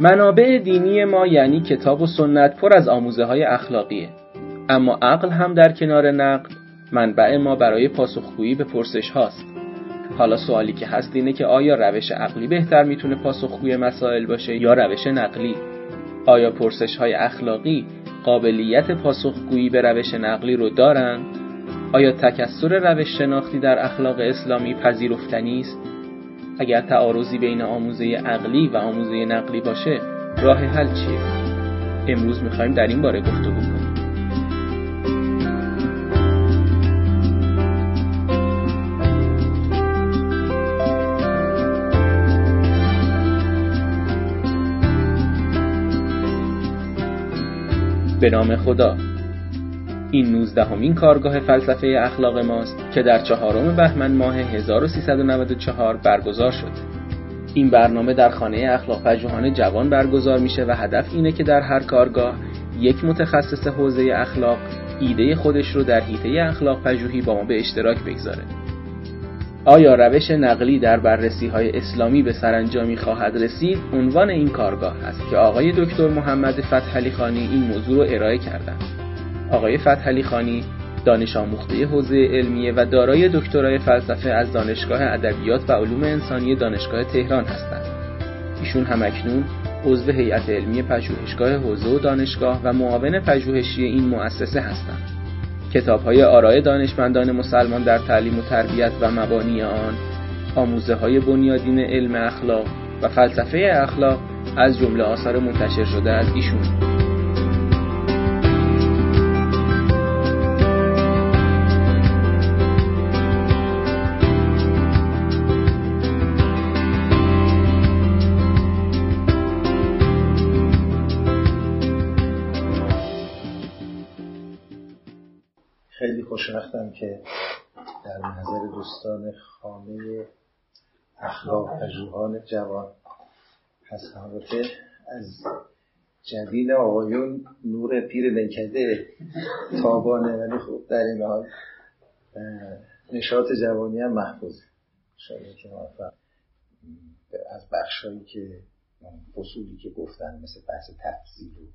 منابع دینی ما یعنی کتاب و سنت پر از آموزه های اخلاقیه. اما عقل هم در کنار نقل منبع ما برای پاسخگویی به پرسش هاست. حالا سوالی که هست اینه که آیا روش عقلی بهتر می‌تونه پاسخگوی مسائل باشه یا روش نقلی؟ آیا پرسش های اخلاقی قابلیت پاسخگویی به روش نقلی رو دارند آیا تکسر روش شناختی در اخلاق اسلامی پذیرفتنی است؟ اگر تعارضی بین آموزه عقلی و آموزه نقلی باشه راه حل چیه؟ امروز می‌خوایم در این باره گفتگو کنیم. به نام خدا. این 19 همین کارگاه فلسفه اخلاق ماست که در چهارم بهمن ماه 1394 برگزار شد. این برنامه در خانه اخلاق پژوهان جوان برگزار میشه و هدف اینه که در هر کارگاه یک متخصص حوزه اخلاق ایده خودش رو در حیطه اخلاق پژوهی با ما به اشتراک بگذاره. آیا روش نقلی در بررسی های اسلامی به سرانجامی خواهد رسید؟ عنوان این کارگاه است که آقای دکتر محمد فتحعلی خانی این موضوع رو ارائه کردند. آقای فتحعلی خانی دانش آموخته حوزه علمیه و دارای دکترای فلسفه از دانشگاه ادبیات و علوم انسانی دانشگاه تهران هستند. ایشون همکنون عضو هیئت علمی پژوهشگاه حوزه و دانشگاه و معاون پژوهشی این مؤسسه هستند. کتاب های آرای دانشمندان مسلمان در تعلیم و تربیت و مبانی آن، آموزه های بنیادین علم اخلاق و فلسفه اخلاق از جمله آثار منتشر شده از ایشون خوشبختم که در نظر دوستان خانه اخلاق پژوهان جوان هستم البته از جدید آقایون نور پیر نکده تابانه ولی خب در این حال نشاط جوانی هم محفوظه. شاید که موفق از بخشایی که فصولی که گفتن مثل بحث تفضیل و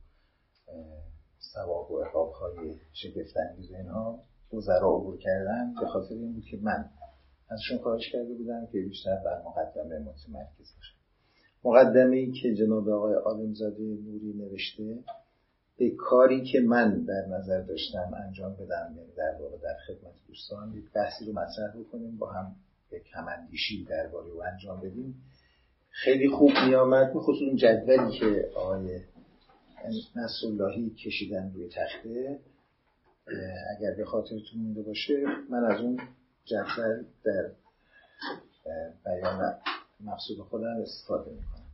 ثواب و عقاب های شگفتانگیز اینها وزرا عبور کردن به خاطر این بود که من ازشون خواهش کرده بودم که بیشتر بر مقدمه متمرکز باشم. مقدمه ای که جناب آقای آدمزاده نوری نوشته به کاری که من در نظر داشتم انجام بدم یعنی در واقع در خدمت دوستان یک بحثی رو مطرح بکنیم با هم یک هماندیشی درباره رو انجام بدیم. خیلی خوب میآمد. به خصوص اون جدولی که آقای نصراللهی کشیدن روی تخته. اگر به خاطرتون مونده باشه من از اون جدول در بیان مقصود خودم استفاده می‌کنم.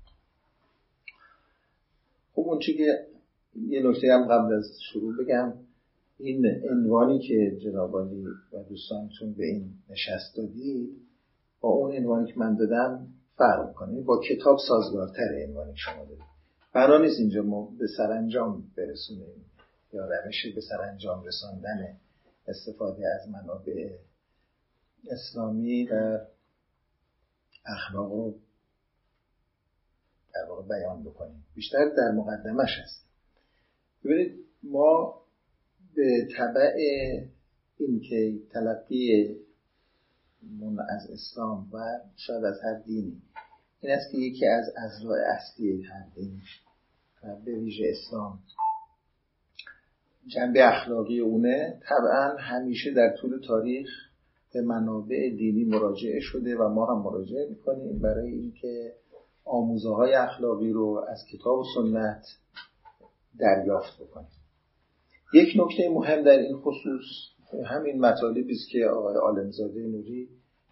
خب اون که یه نکته هم قبل از شروع بگم این عنوانی که جنابالی و دوستانتون به این نشست دادید با اون عنوانی که من دادم فرق می‌کنه. با کتاب سازگارتر عنوانی شما دادید برای نیست اینجا ما به سرانجام برسونیم. یا روشی به سرانجام رساندن استفاده از منابع اسلامی در اخلاق رو در واقع بیان بکنیم. بیشتر در مقدمش هست. ببینید ما به طبع اینکه تلقی من از اسلام و شاید از هر دینی این است که یکی از اجزای اصلی هر دین و به ویژه اسلام جنبه اخلاقی اونه طبعا همیشه در طول تاریخ به منابع دینی مراجعه شده و ما هم مراجعه می‌کنیم برای اینکه آموزه های اخلاقی رو از کتاب و سنت دریافت بکنیم. یک نکته مهم در این خصوص همین مطالبی است که آقای عالمزاده نوری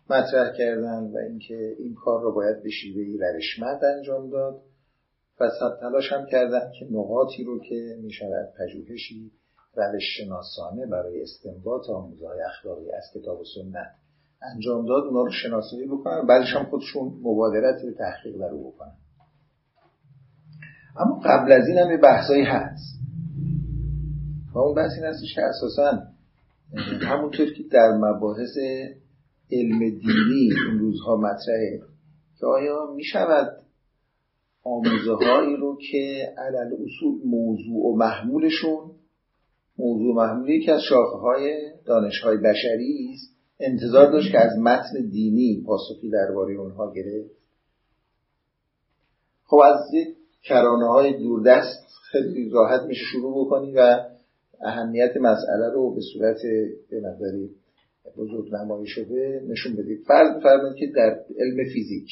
مطرح کردن و اینکه این کار رو باید به شیوهی روشمند انجام داد و تلاش هم کردن که نقاطی رو که می شود پژوهشی روش شناسانه برای استنباط آموزهای اخلاقی از کتاب سنت انجام داد اونا رو شناسایی بکنن بعدش هم خودشون مبادرت به تحقیق در بکنن. اما قبل از این هم یه بحثایی هست. و اون بحث این هستش که اساسا همونطور که در مباحث علم دینی این روزها مطرحه که آیا می شود آموزه هایی رو که علل اصول موضوع و محمولشون موضوع محمولی که از شاخه های دانش های بشری است. انتظار داشت که از متن دینی پاسخی درباره اونها گرفت. خب از کرانه های دوردست خیلی راحت میشه شروع بکنی و اهمیت مسئله رو به صورت به نظری بزرگ نمایی شده نشون بدید فرض بفرمایید که در علم فیزیک.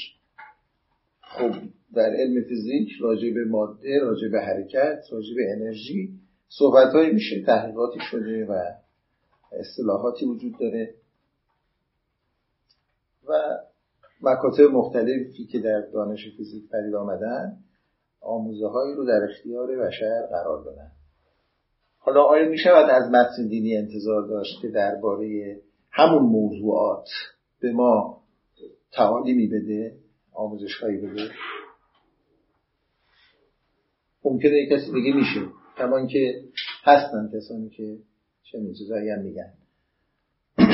خب در علم فیزیک راجع به ماده راجع به حرکت راجع به انرژی صحبت میشه تحقیقاتی شده و اصطلاحاتی وجود داره. و مکاتب مختلفی که در دانش فیزیک پدید آمدن آموزه هایی رو در اختیار بشر قرار دادن. حالا آیا می شود از متن دینی انتظار داشت که درباره همون موضوعات به ما تعالیمی بده آموزش هایی بده؟ ممکنه کسی دیگه میشه. کمان که هستن کسانی که چه چیزایی هم میگن.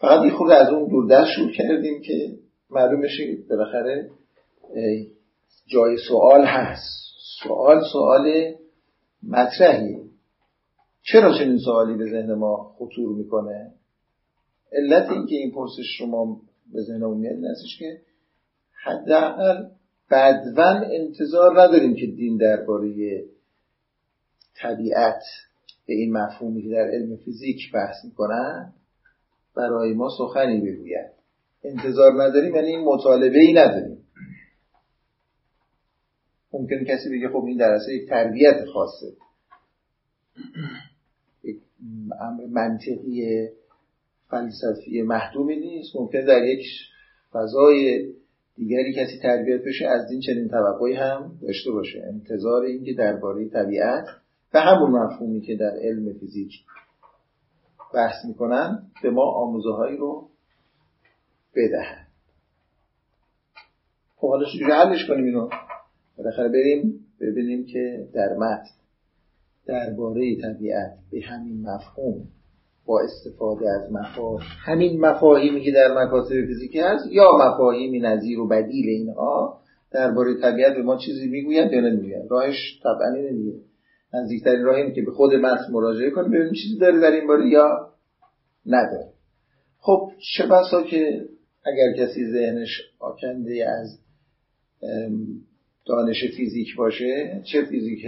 فقط یه خود از اون دور دست شروع کردیم که معلوم بشه بالاخره جای سوال هست. سوال سوال مطرحی چرا چنین سوالی به ذهن ما خطور می‌کنه؟ علت اینکه این پرسش شما به ذهنمون میاد هستش که حداقل بدون انتظار نداریم که دین درباره طبیعت به این مفهومی که در علم فیزیک بحث می‌کنن برای ما سخنی بگوید. انتظار نداریم یعنی این مطالبه ای نداریم. ممکن کسی بگه خب این در اصل یک تربیت خاصه. یک امر منطقی فلسفی محدومی نیست. ممکن در یک فضای دیگری کسی تربیت بشه از این چنین توقعی هم داشته باشه. انتظار اینکه درباره طبیعت به همون مفهومی که در علم فیزیک بحث می‌کنن به ما آموزه هایی رو بدهن. خب حالا حلش کنیم اینو؟ بالاخره بریم ببینیم که در متن درباره طبیعت به همین مفهوم با استفاده از مفاهیم همین مفاهیمی که در مکاتب فیزیکی هست یا مفاهیمی نظیر و بدیل اینها درباره طبیعت به ما چیزی می‌گوید یا نمی‌گوید راهش طبعا اینه دیگه. نزدیکترین راه اینه که به خود متن مراجعه کنیم ببینیم چیزی داره در این باره یا نداره. خب چه بسا که اگر کسی ذهنش آکنده از دانش فیزیک باشه چه فیزیک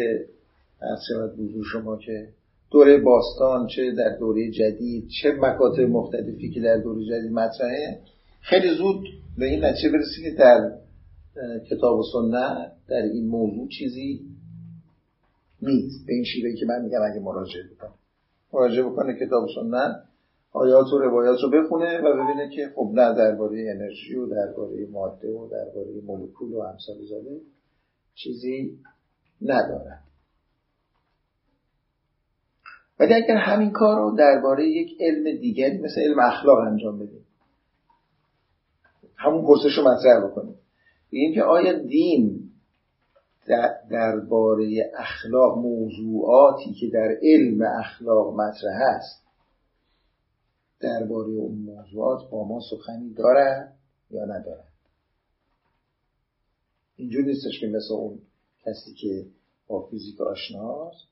از شود بوزو شما که دوره باستان چه در دوره جدید چه مکاتب مختلفی که در دوره جدید مطرحه. خیلی زود به این نتیجه برسی که در کتاب و سنت در این موضوع چیزی نیست. به این شیوهی که من میگم اگه مراجعه بکنه. مراجعه بکنه کتاب سنت آیات و روایات رو بخونه و ببینه که خب نه درباره انرژی و درباره ماده و درباره مولکول و امثال زاده چیزی ندارد ولی اگر همین کار رو درباره یک علم دیگری مثل علم اخلاق انجام بدیم. همون پرسش رو مطرح بکنیم. بگیم که آیا دین درباره اخلاق موضوعاتی که در علم اخلاق مطرح است درباره اون موضوعات با ما سخنی دارد یا ندارد اینجور نیستش که مثل اون کسی که با فیزیک آشناست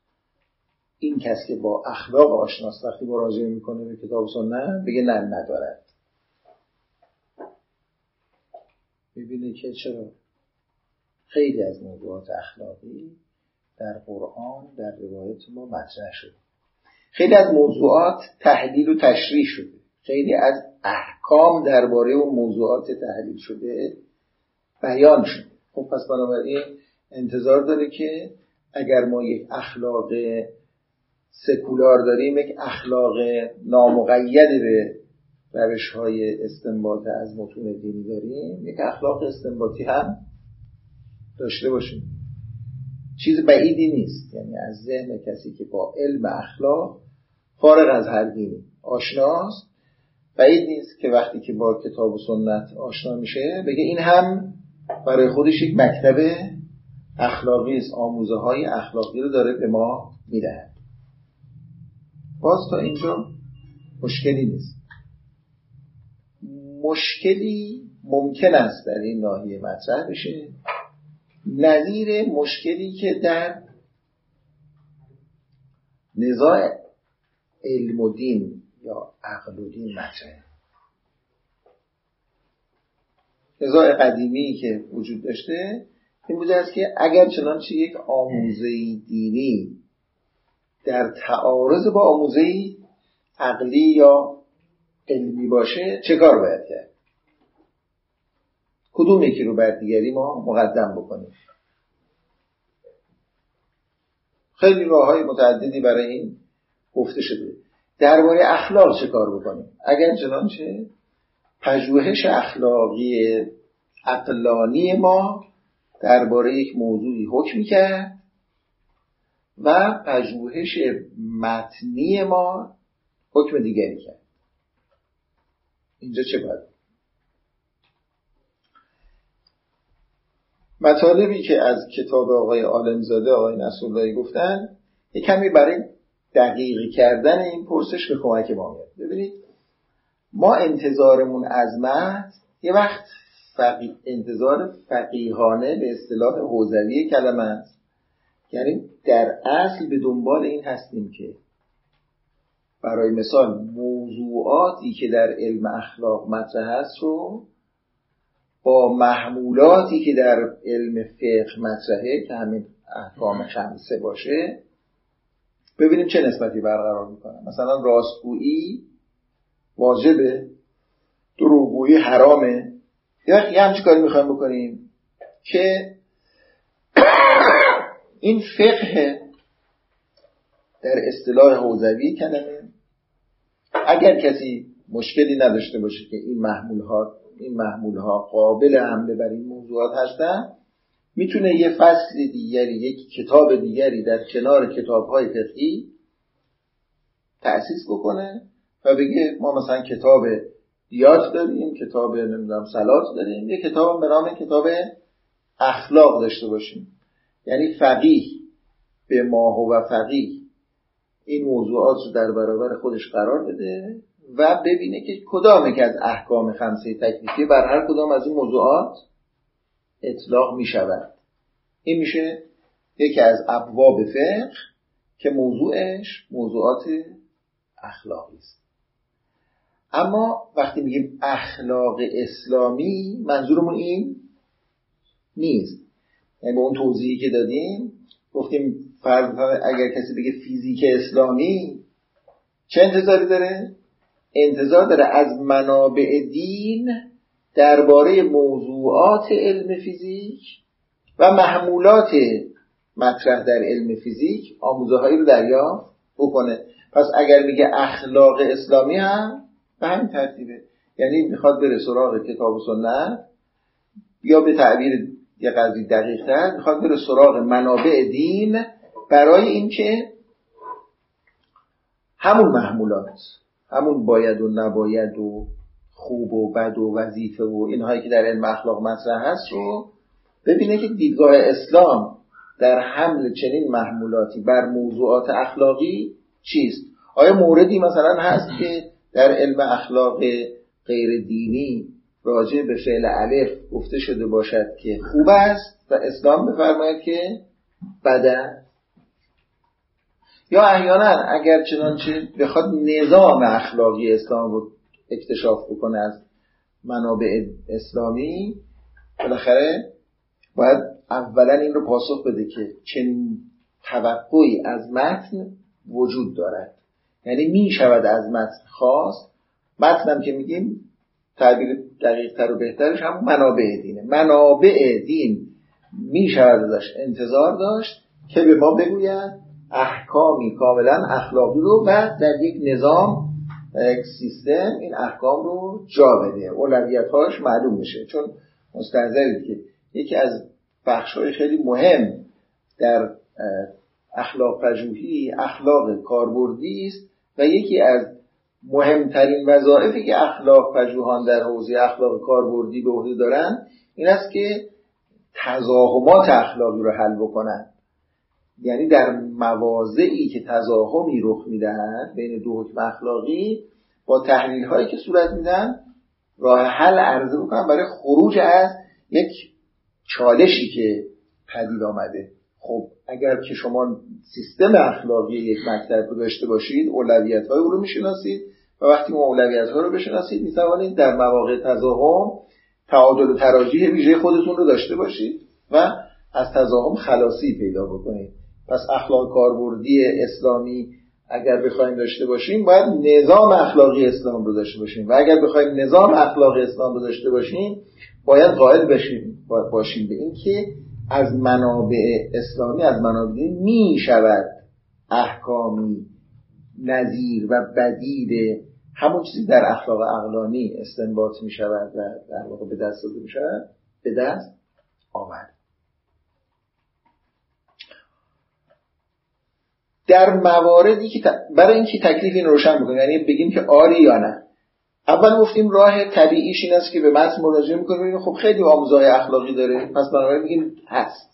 این کسی که با اخلاق آشناست وقتی مراجعه می‌کنه به کتاب سنت بگه نه ندارد. ببینه که چرا؟ خیلی از موضوعات اخلاقی در قرآن در روایت ما مطرح شده. خیلی از موضوعات تحلیل و تشریح شده. خیلی از احکام درباره اون موضوعات تحلیل شده بیان شده. خب پس بنابراین انتظار داره که اگر ما یک اخلاق سکولار داریم یک اخلاق نامقید به روش های استنباط از متون دینی داریم یک اخلاق استنباطی هم داشته باشیم. چیز بعیدی نیست. یعنی از ذهن کسی که با علم اخلاق فارغ از هر دینی آشناست. بعید نیست که وقتی که با کتاب و سنت آشنا میشه بگه این هم برای خودش یک مکتب اخلاقی است. آموزه های اخلاقی رو داره به ما می‌دهد. باز تا اینجا مشکلی نیست. مشکلی ممکن است در این ناحیه مطرح بشه. نظیر مشکلی که در نزاع علم و دین یا عقل و دین مطرحه. نزاع قدیمی که وجود داشته این بوده است که اگر چنانچه یک آموزه دینی در تعارض با آموزه عقلی یا علمی باشه چه کار باید کرد؟ کدوم یکی رو بر دیگری ما مقدم بکنیم؟ خیلی راه های متعددی برای این گفته شده. درباره اخلاق چه کار بکنیم؟ اگر چنانچه پژوهش اخلاقی اقلانی ما درباره یک موضوعی حکم کرد و پژوهش متنی ما حکم دیگری کرد. اینجا چه باید؟ مطالبی که از کتاب آقای آلمزاده آقای نصراللهی گفتن یه کمی برای دقیقی کردن این پرسش به کمک ما میاد. ببینید ما انتظارمون از متن یه وقت فقی... انتظار فقیهانه به اصطلاح حوزوی کلمه است. یعنی در اصل به دنبال این هستیم که برای مثال موضوعاتی که در علم اخلاق مطرح هست رو با محمولاتی که در علم فقه مطرحه که همین احکام خمسه باشه ببینیم چه نسبتی برقرار می‌کنه. مثلا راستگویی واجبه دروغگویی حرامه. یا یه همچی کاری می‌خوایم بکنیم که این فقه در اصطلاح حوزوی کلمه. اگر کسی مشکلی نداشته باشه که این محمول ها این محمول ها قابل حمله بر این موضوعات هستن می‌تونه یه فصل دیگری یک کتاب دیگری در کنار کتاب های فقهی تأسیس بکنه و بگه ما مثلا کتاب دیات داریم کتاب نمی‌دونم سلات داریم یه کتاب به نام کتاب اخلاق داشته باشیم. یعنی فقیه به ماه و فقیه. این موضوعات رو در برابر خودش قرار بده. و ببینه که کدام که از احکام خمسه تکلیفی بر هر کدام از این موضوعات اطلاق می شود این میشه یکی از ابواب فقه که موضوعش موضوعات اخلاقی است. اما وقتی میگیم اخلاق اسلامی منظورمون این نیست. یعنی به اون توضیحی که دادیم گفتیم فرض اگر کسی بگه فیزیک اسلامی چه انتظاری داره؟ انتظار داره از منابع دین درباره موضوعات علم فیزیک و محمولات مطرح در علم فیزیک آموزه هایی رو دریافت بکنه. پس اگر میگه اخلاق اسلامی هم به همین ترتیبه. یعنی می‌خواد بره سراغ کتاب و سنت یا به تعبیر یه قضیه دقیق تر می‌خواد بره سراغ منابع دین برای اینکه همون محمولات همون باید و نباید و خوب و بد و وظیفه و اینهایی که در علم اخلاق مطرح هست رو ببینه که دیدگاه اسلام در حمل چنین محمولاتی بر موضوعات اخلاقی چیست؟ آیا موردی مثلا هست که در علم اخلاق غیر دینی راجع به فعل الف گفته شده باشد که خوب است و اسلام بفرماید که بده یا احیانا اگر چنانچه بخواد نظام اخلاقی اسلام رو اکتشاف بکنه از منابع اسلامی بالاخره باید اولا این رو پاسخ بده که چنین توقعی از متن وجود دارد. یعنی می شود از متن خواست متنم که میگیم تعبیر دقیق تر و بهترش هم منابع دینه. منابع دین می شود ازش انتظار داشت که به ما بگوید احکامی کاملا اخلاقی رو و در یک نظام یک سیستم این احکام رو جا بده. اولویت هاش معلوم بشه. چون مستنظرید که یکی از بخش های خیلی مهم در اخلاق پژوهی اخلاق کاربردی است و یکی از مهمترین وظایفی که اخلاق پژوهان در حوزه اخلاق کاربردی به عهده دارن این است که تزاهمات اخلاقی رو حل بکنن. یعنی در مواضعی که تزاهمی رخ می‌دهند بین دو حکم اخلاقی با تحلیل هایی که صورت میدن راه حل عرضه بکنن برای خروج از یک چالشی که پدید آمده. خب اگر که شما سیستم اخلاقی یک مکتب رو داشته باشید اولویت های او رو می‌شناسید و وقتی اون اولویت ها رو بشناسید می‌توانید در مواقع تضاهم تعادل و تراجیح ویژه خودتون رو داشته باشید و از تضاهم خلاصی پیدا بکنید. پس اخلاق کاربردی اسلامی اگر بخوایم داشته باشیم باید نظام اخلاقی اسلام رو داشته باشیم. و اگر بخوایم نظام اخلاقی اسلام رو داشته باشیم باید قائل بشیم باشیم به اینکه از منابع اسلامی از منابع می شود احکامی نظیر و بدیل همون چیزی در اخلاق اقلانی استنباط می شود و در واقع به دست داده می شود به دست آمد در مواردی که برای اینکه تکلیف این روشن بکنیم یعنی بگیم که آری یا نه. اول گفتیم راه طبیعیش این است که به متن مراجعه می‌کنیم خب خیلی آموزهای اخلاقی داره. پس بنابراین میگیم هست.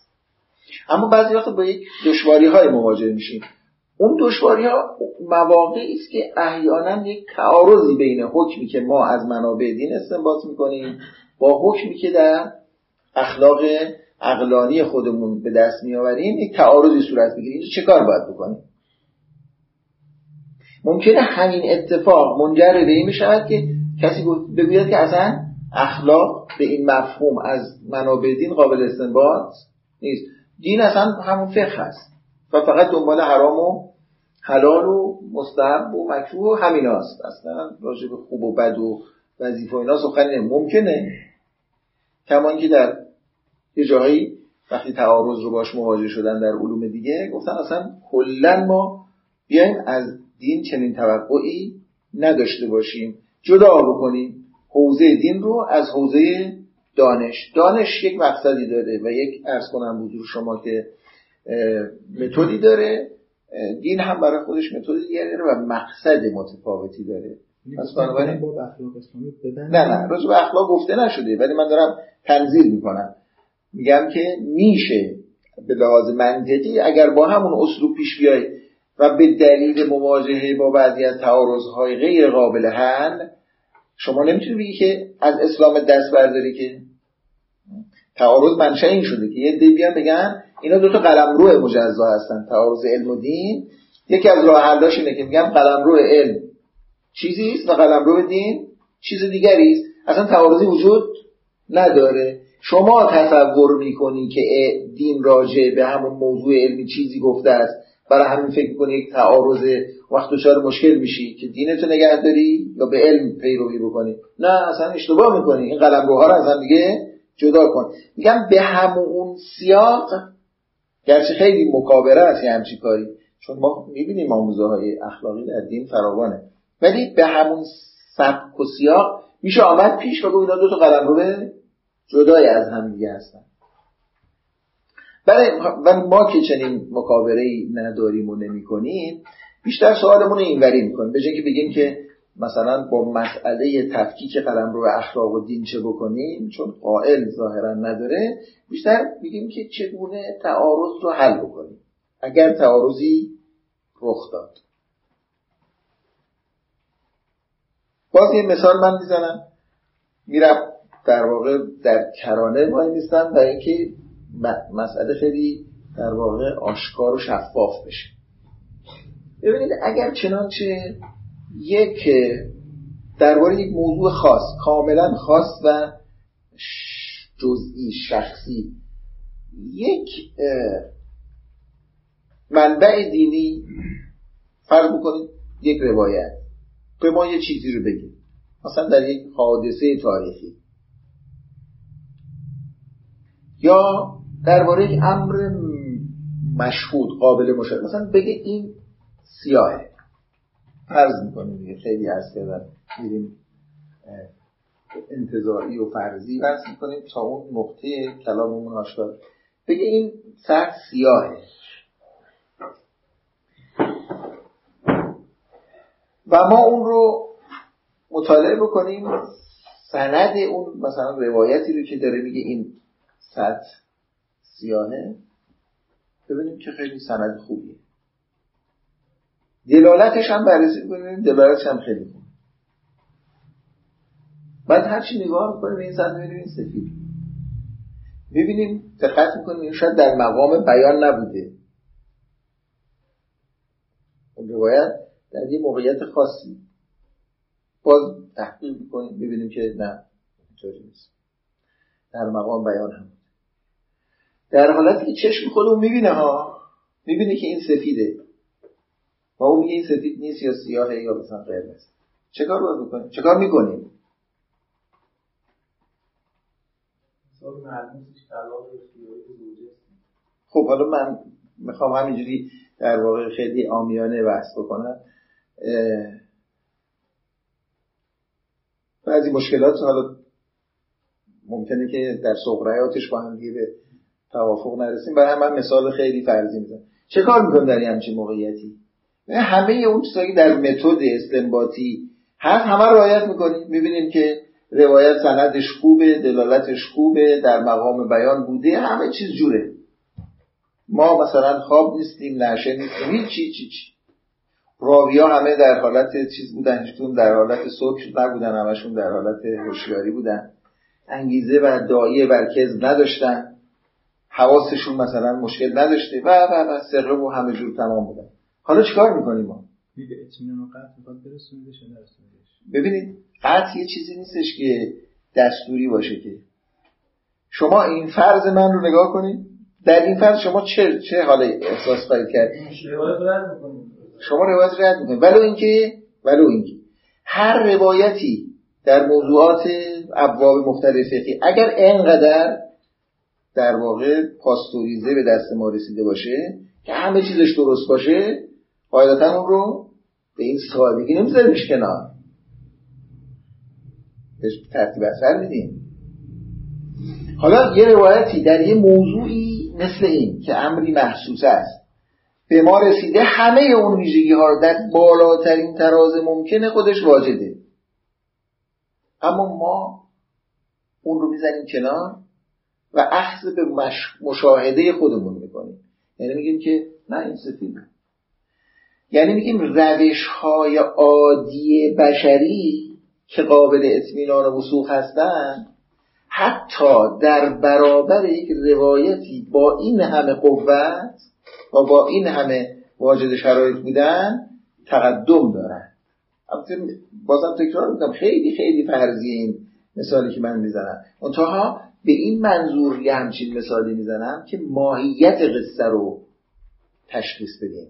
اما بعضی وقت با یک دشواری های مواجه میشیم. اون دشواری ها مواقعی است که احیانا یک تعارضی بین حکمی که ما از منابع دین استنباط می‌کنیم با حکمی که در اخلاق اقلانی خودمون به دست میآوریم یک تعارضی صورت بگیره اینجا چه کار باید بکنیم؟ ممکنه همین اتفاق منجر به این بشود که کسی بگوید که اصلا اخلاق به این مفهوم از منابع دین قابل استنباط نیست. دین اصلا همون فقه هست و فقط دنبال حرام و حلال و مستحب و مکروه و همین هست اصلا راجع به خوب و بد و وظیفه و اینا ممکنه. کمان که در یه جایی وقتی تعارض رو باش مواجه شدن در علوم دیگه گفتن اصلا کلا ما بیایم از دین چنین توقعی نداشته باشیم. جدا بکنیم حوزه دین رو از حوزه دانش. دانش یک مقصدی داره و یک ارز کنم حضور شما که متدی داره. دین هم برای خودش متدی داره و مقصد متفاوتی داره. یعنی پس بنابراین نه نه. راجع به اخلاق گفته نشده ولی من دارم تنظیر می‌کنم. میگم که میشه به لحاظ منطقی اگر با همون اسلوب پیش بیای و به دلیل مواجهه با بعضی از تعارضهای غیر قابل حل شما نمی‌تونی بگی که از اسلام دست برداری که تعارض منشه این شده که یه دی بیان بگن اینا دو تا قلمرو مجزا هستن تعارض علم و دین. یکی از راه حلاش اینه که میگم قلمرو علم چیزی است و قلمرو دین چیز دیگری است. اصلا تعارضی وجود نداره. شما تصور می‌کنی که دین راجع به همون موضوع علمی چیزی گفته است؟ برای همین فکر کنی یک تعارض وقت دچار مشکل میشی که دینتو نگه داری یا به علم پیروی بکنی؟ نه اصلا اشتباه می‌کنی. این قلمروها رو از هم دیگه جدا کن. میگم به همون سیاق گرچه خیلی مکابره است یه همچی کاری چون ما می‌بینیم آموزه های اخلاقی در دین فراوانه. ولی به همون سبک و سیاق میشه آمد پیش و گفت دو تا رو جدای از هم دیگه هستن. برای ما که چنین مکابره نداریم و نمی کنیم بیشتر سوالمون رو اینوری می‌کنیم. به که بگیم که مثلا با مسئله تفکیک قلم رو اخلاق و دین چه بکنیم چون قائل ظاهرا نداره بیشتر بگیم که چگونه تعارض رو حل بکنیم. اگر تعارضی رخ داد. باز یه مثال من می‌زنم. میرم در واقع در کرانه وای نیستن و اینکه مسئله خیلی در واقع آشکار و شفاف بشه. ببینید اگر چنانچه یک درباره یک موضوع خاص کاملا خاص و جزئی شخصی یک منبع دینی فرض بکنید یک روایت. به ما یه چیزی رو بگیم مثلا در یک حادثه تاریخی. یا درباره یک امر مشهود قابل مشاهده. مثلا بگه این سیاهه. فرض می‌کنیم دیگه خیلی از کردن میریم انتظاری و فرضی فرض می‌کنیم تا اون نقطه کلاممون آشکار بگه این سر سیاهه. و ما اون رو مطالعه بکنیم. سند اون مثلا روایتی رو که داره میگه این سطح سیاهه ببینیم که خیلی سند خوبیه. دلالتش هم بررسی کنیم دلالتش هم خیلی خوب بعد هرچی نگاه می‌کنیم این سطح می‌بینیم سفید. می‌بینیم دقت می‌کنیم این شاید در مقام بیان نبوده. اون روایت در یه موقعیت خاصی. باز تحقیق می‌کنیم ببینیم که نه اینطوری نیست. در مقام بیان هم. در حالتی که چشم خودمون می‌بینه ها می‌بینه که این سفیده. و اون میگه این سفید نیست یا سیاهه یا مثلا قرمز. چه کار باید بکنیم؟ چه کار می‌کنیم؟ خب حالا من می‌خوام همینجوری در واقع خیلی آمیانه بحث بکنم. بعضی مشکلات حالا ممکنه که در سقرایاتش با هم به توافق نرسیم. برای من مثال خیلی فرضی می‌زنم چه کار می‌کنم در همچین موقعیتی؟ همه اون چیزایی در متد استنباطی هست همه رعایت می‌کنیم. می‌بینیم که روایت سندش خوبه دلالتش خوبه در مقام بیان بوده همه چیز جوره. ما مثلا خواب نیستیم نشه نیستیم هیچ چی چی چی راویا همه در حالت چیز بودن هیچتون در حالت سکر نبودن همشون در حالت هوشیاری بودن. انگیزه و دایه بر کذب نداشتن. حواسشون مثلا مشکل نداشته و و و سره و همه جور تمام بودن. حالا چیکار می‌کنیم ما؟ ببینید قطع یه چیزی نیستش که دستوری باشه که. شما این فرض من رو نگاه کنید. در این فرض شما چه چه حال احساس خواهید کرد؟ شما روایت رد می‌کنید. ولو اینکه ولو اینکه. هر روایتی در موضوعات ابواب مختلف فقهی اگر انقدر در واقع پاستوریزه به دست ما رسیده باشه که همه چیزش درست باشه قاعدتا اون رو به این سادگی نمیذاریمش کنار. بهش ترتیب اثر میدیم حالا یه روایتی در یه موضوعی مثل این که امری محسوس است. به ما رسیده همه اون ویژگی ها رو در بالاترین تراز ممکنه خودش واجده. اما ما اون رو می‌زنیم کنار. و اخذ به مشاهده خودمون می‌کنیم. یعنی میگیم که نه این سفیده یعنی میگیم روش های عادی بشری که قابل اطمینان و وسوخ هستند حتی در برابر یک روایتی با این همه قوت و با این همه واجد شرایط بودن تقدم دارن. بازم تکرار می‌کنم خیلی خیلی فرضی این مثالی که من می‌زنم. منتها به این منظور یه همچین مثالی می‌زنم که ماهیت قصه رو تشخیص بدیم.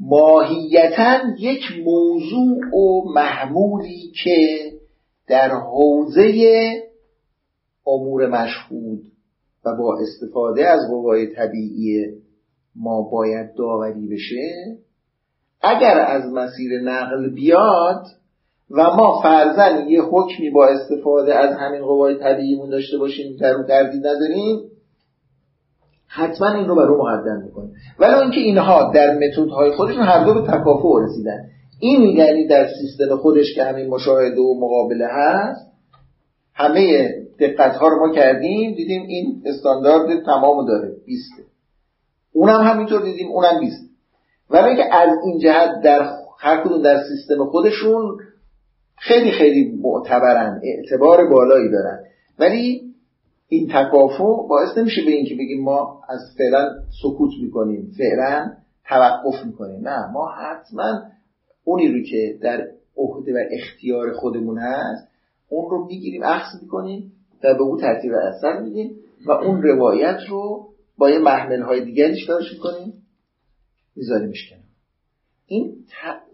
ماهیتا یک موضوع و محمولی که در حوزه امور مشهود و با استفاده از قوای طبیعی ما باید داوری بشه اگر از مسیر نقل بیاد و ما فرزن یه حکمی با استفاده از همین قوای طبیعیمون داشته باشیم در رو تردید نداریم حتما این رو بر رو مقدم می‌کنیم ولی اینکه اینها در متدهای خودشون هر دو به تکافؤ رسیدن. این یعنی در سیستم خودش که همین مشاهده و مقابله هست همه دقت ها رو ما کردیم دیدیم این استاندارد تمام داره 20 اونم همینطور دیدیم اونم 20 ولی اینکه از این جهت در هر کدوم در سیستم خودشون خیلی خیلی معتبرن اعتبار بالایی دارن. ولی این تکافو باعث نمیشه به اینکه بگیم ما از فعلا سکوت می‌کنیم فعلا توقف می‌کنیم. نه ما حتما اونی رو که در عهده و اختیار خودمون هست اون رو می‌گیریم اخذ می‌کنیم و به اون ترتیب اثر میدیم و اون روایت رو با یه محمل های دیگریش داشت می‌کنیم میذاریمش کنیم این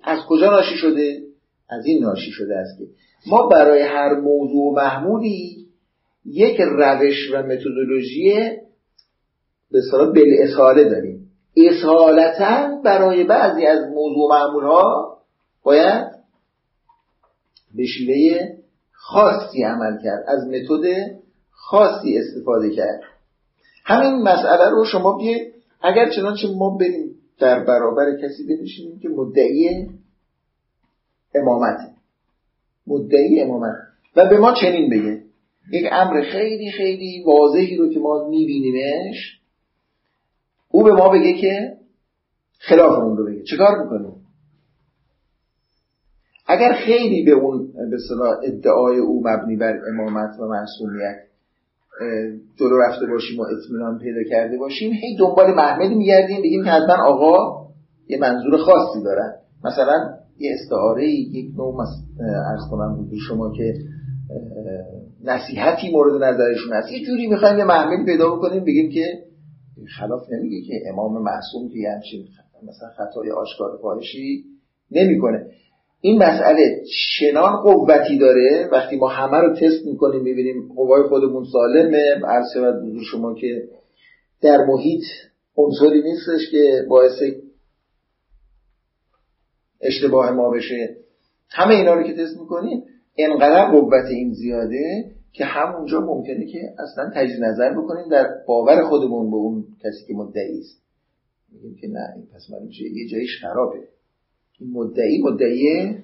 از کجا ناشی شده؟ از این ناشی شده است که ما برای هر موضوع محمولی یک روش و متدولوژی به صلاح بل داریم. اصالتا برای بعضی از موضوع معمول ها باید به شیوه خاصی عمل کرد از متد خاصی استفاده کرد. همین مسئله رو شما بیه اگر چنانچه ما بریم در برابر کسی بنشینیم که مدعی امامت. مدعی امامت. و به ما چنین بگه. یک امر خیلی خیلی واضحی رو که ما میبینیمش او به ما بگه که خلاف اون رو بگه. چیکار می‌کنیم؟ اگر خیلی به اون به ادعای او مبنی بر امامت و معصومیت جلو رفته باشیم و اطمینان پیدا کرده باشیم هی دنبال محمد میگردیم بگیم که حتما آقا یه منظور خاصی دارن. مثلا یه استعاره یک نوع ارز کنم شما که نصیحتی مورد نظرشون هست. یه جوری می‌خوایم یه محمل پیدا بکنیم بگیم که خلاف نمیگه که امام معصوم که همچین مثلا خطای آشکار فاحشی نمی‌کنه. این مسئله شنان قوتی داره وقتی ما همه رو تست می‌کنیم می‌بینیم قوای خودمون سالمه. عرض شود شما که در محیط عنصری نیستش که باعث اشتباه ما بشه. همه اینا رو که تست می‌کنیم انقدر قوت این زیاده که همونجا ممکنه که اصلا تجدید نظر بکنیم در باور خودمون به اون کسی که مدعی است. میگیم که نه این پس معلوم یه جایش خرابه. این مدعی مدعی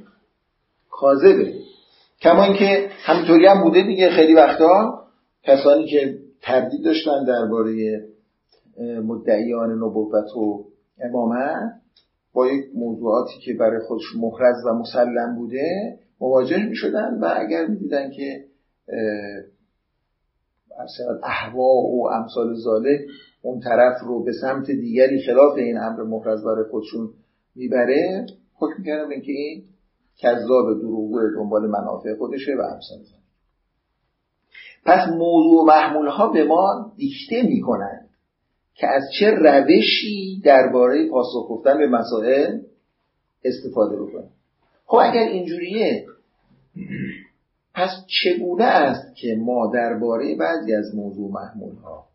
کاذبه. کما اینکه همینطوری هم بوده دیگه خیلی وقتا کسانی که تردید داشتن درباره مدعیان نبوت و امامت با یک موضوعاتی که برای خودش محرز و مسلم بوده مواجه می شدن و اگر می دیدن که احوا و امثال زاله اون طرف رو به سمت دیگری خلاف این امر محرز برای خودشون می‌بره حکم کردم اینکه این کذاب دروغگو دنبال منافع خودشه و امثال پس موضوع محمول ها به ما دیکته می‌کنند که از چه روشی درباره پاسخ گفتن به مسائل استفاده بکنیم. خب اگر اینجوریه پس چگونه است که ما درباره بعضی از موضوع محمول ها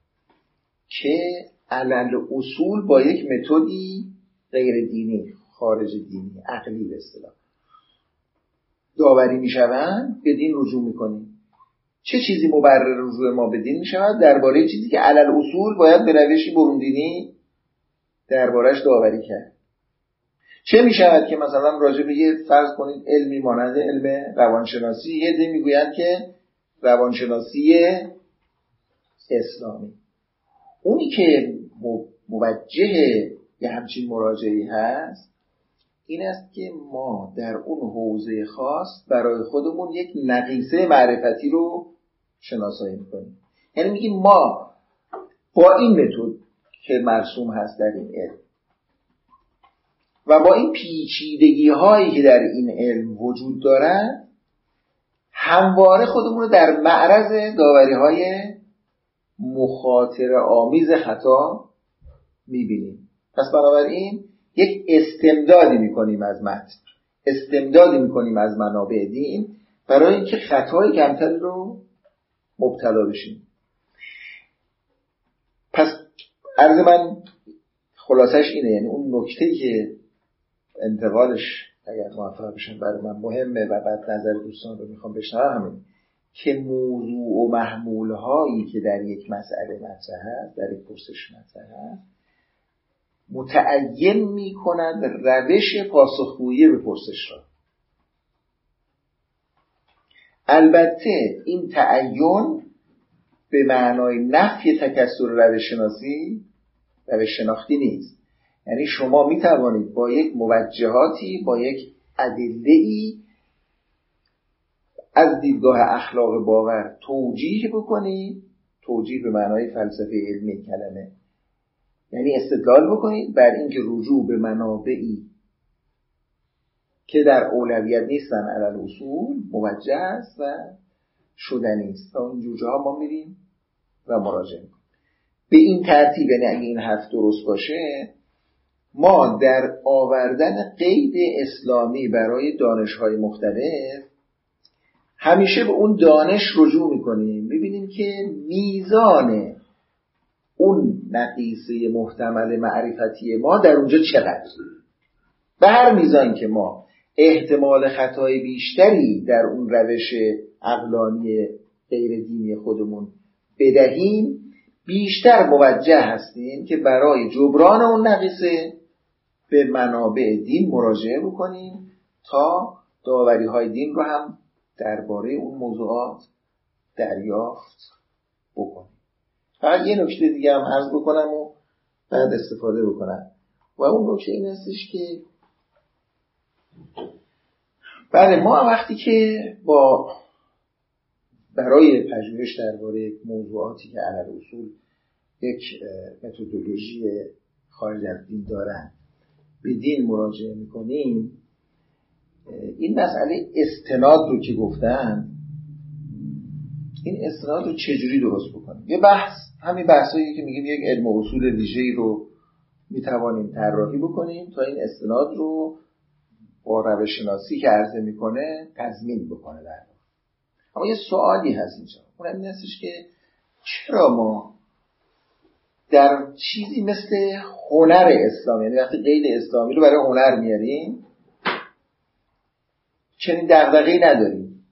که علل اصول با یک متدی غیر دینی خارج دینی عقلی به اصطلاح داوری می‌شوند به دین رجوع می‌کنیم. چه چیزی مبرر رجوع ما به دین می‌شود؟ درباره چیزی که علل اصول باید به روشی بروندینی دربارهش داوری کرد. چه می شود که مثلا راجع به یه فرض کنید علمی مانند علم روانشناسی یه دی می‌گویند که روانشناسی اسلامی. اونی که موجه یه همچین مراجعی هست این است که ما در اون حوزه خاص برای خودمون یک نقیصه معرفتی رو شناسایی می‌کنیم. یعنی میگیم ما با این متد که مرسوم هست در این علم و با این پیچیدگی هایی که در این علم وجود دارد همواره خودمون رو در معرض داوری های مخاطر آمیز خطا می‌بینیم. پس بنابراین یک استمدادی می‌کنیم از متن. استمدادی می‌کنیم از منابع دین برای اینکه خطای کمتری رو مبتلا بشیم. پس عرض من خلاصش اینه یعنی اون نکته که انتقالش اگر موفق بشن برای من مهمه و بعد نظر دوستان رو می‌خوام بشنوم همین که موضوع و محمول هایی که در یک مسئله مطرح هست در یک پرسش مطرح هست متعین می کند روش پاسخگویی به پرسش را. البته این تعین به معنای نفی تکسر روش شناسی روش شناختی نیست. یعنی شما می توانید با یک موجهاتی با یک ادله ای از دیدگاه اخلاق باور توجیه بکنید توجیه به معنای فلسفه علمی کلمه. یعنی استدلال بکنید بر اینکه رجوع به منابعی که در اولویت نیستن علل اصول موجه است و شدنی است اون جوجه ما میریم و مراجعه می‌کنیم. به این ترتیب یعنی اگه این حرف درست باشه ما در آوردن قید اسلامی برای دانشهای مختلف همیشه به اون دانش رجوع می‌کنیم. ببینیم که میزان اون نقیصه محتمل معرفتی ما در اونجا چقدر؟ به هر میزان که ما احتمال خطای بیشتری در اون روش اقلانی غیر دینی خودمون بدهیم بیشتر موجه هستیم که برای جبران اون نقیصه به منابع دین مراجعه بکنیم تا داوری های دین رو هم درباره اون موضوعات دریافت بکنیم. فقط یه نکته دیگه هم عرض بکنم و بعد استفاده بکنم. و اون نکته این هستش که بله ما وقتی که با برای پژوهش درباره موضوعاتی که علل اصول یک متدولوژی خارج از دین دارن به دین مراجعه می‌کنیم این مسئله استناد رو که گفتن این استناد رو چجوری درست بکنیم؟ یه بحث همین بحثایی که میگیم یک علم و اصول ویژه‌ای رو می‌توانیم طراحی بکنیم تا این استناد رو با روش شناسی که عرضه می‌کنه تضمین بکنه در اما یه سوالی هست اینجا. اون این هستش که چرا ما در چیزی مثل هنر اسلامی یعنی وقتی قید اسلامی رو برای هنر میاریم چنین دغدغه‌ای نداریم.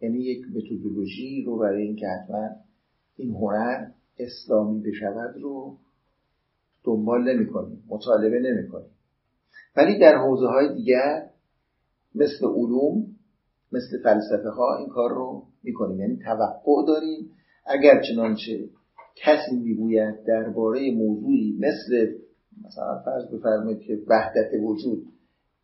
یعنی یک متدولوژی رو برای اینکه حتما این هنر اسلامی بشود رو دنبال نمی کنیم مطالبه نمی کنیم ولی در حوزه های دیگر مثل علوم مثل فلسفه ها این کار رو می‌کنیم. یعنی توقع داریم. اگر چنانچه کسی می‌گوید درباره موضوعی مثل مثلا فرض بفرمایید که وحدت وجود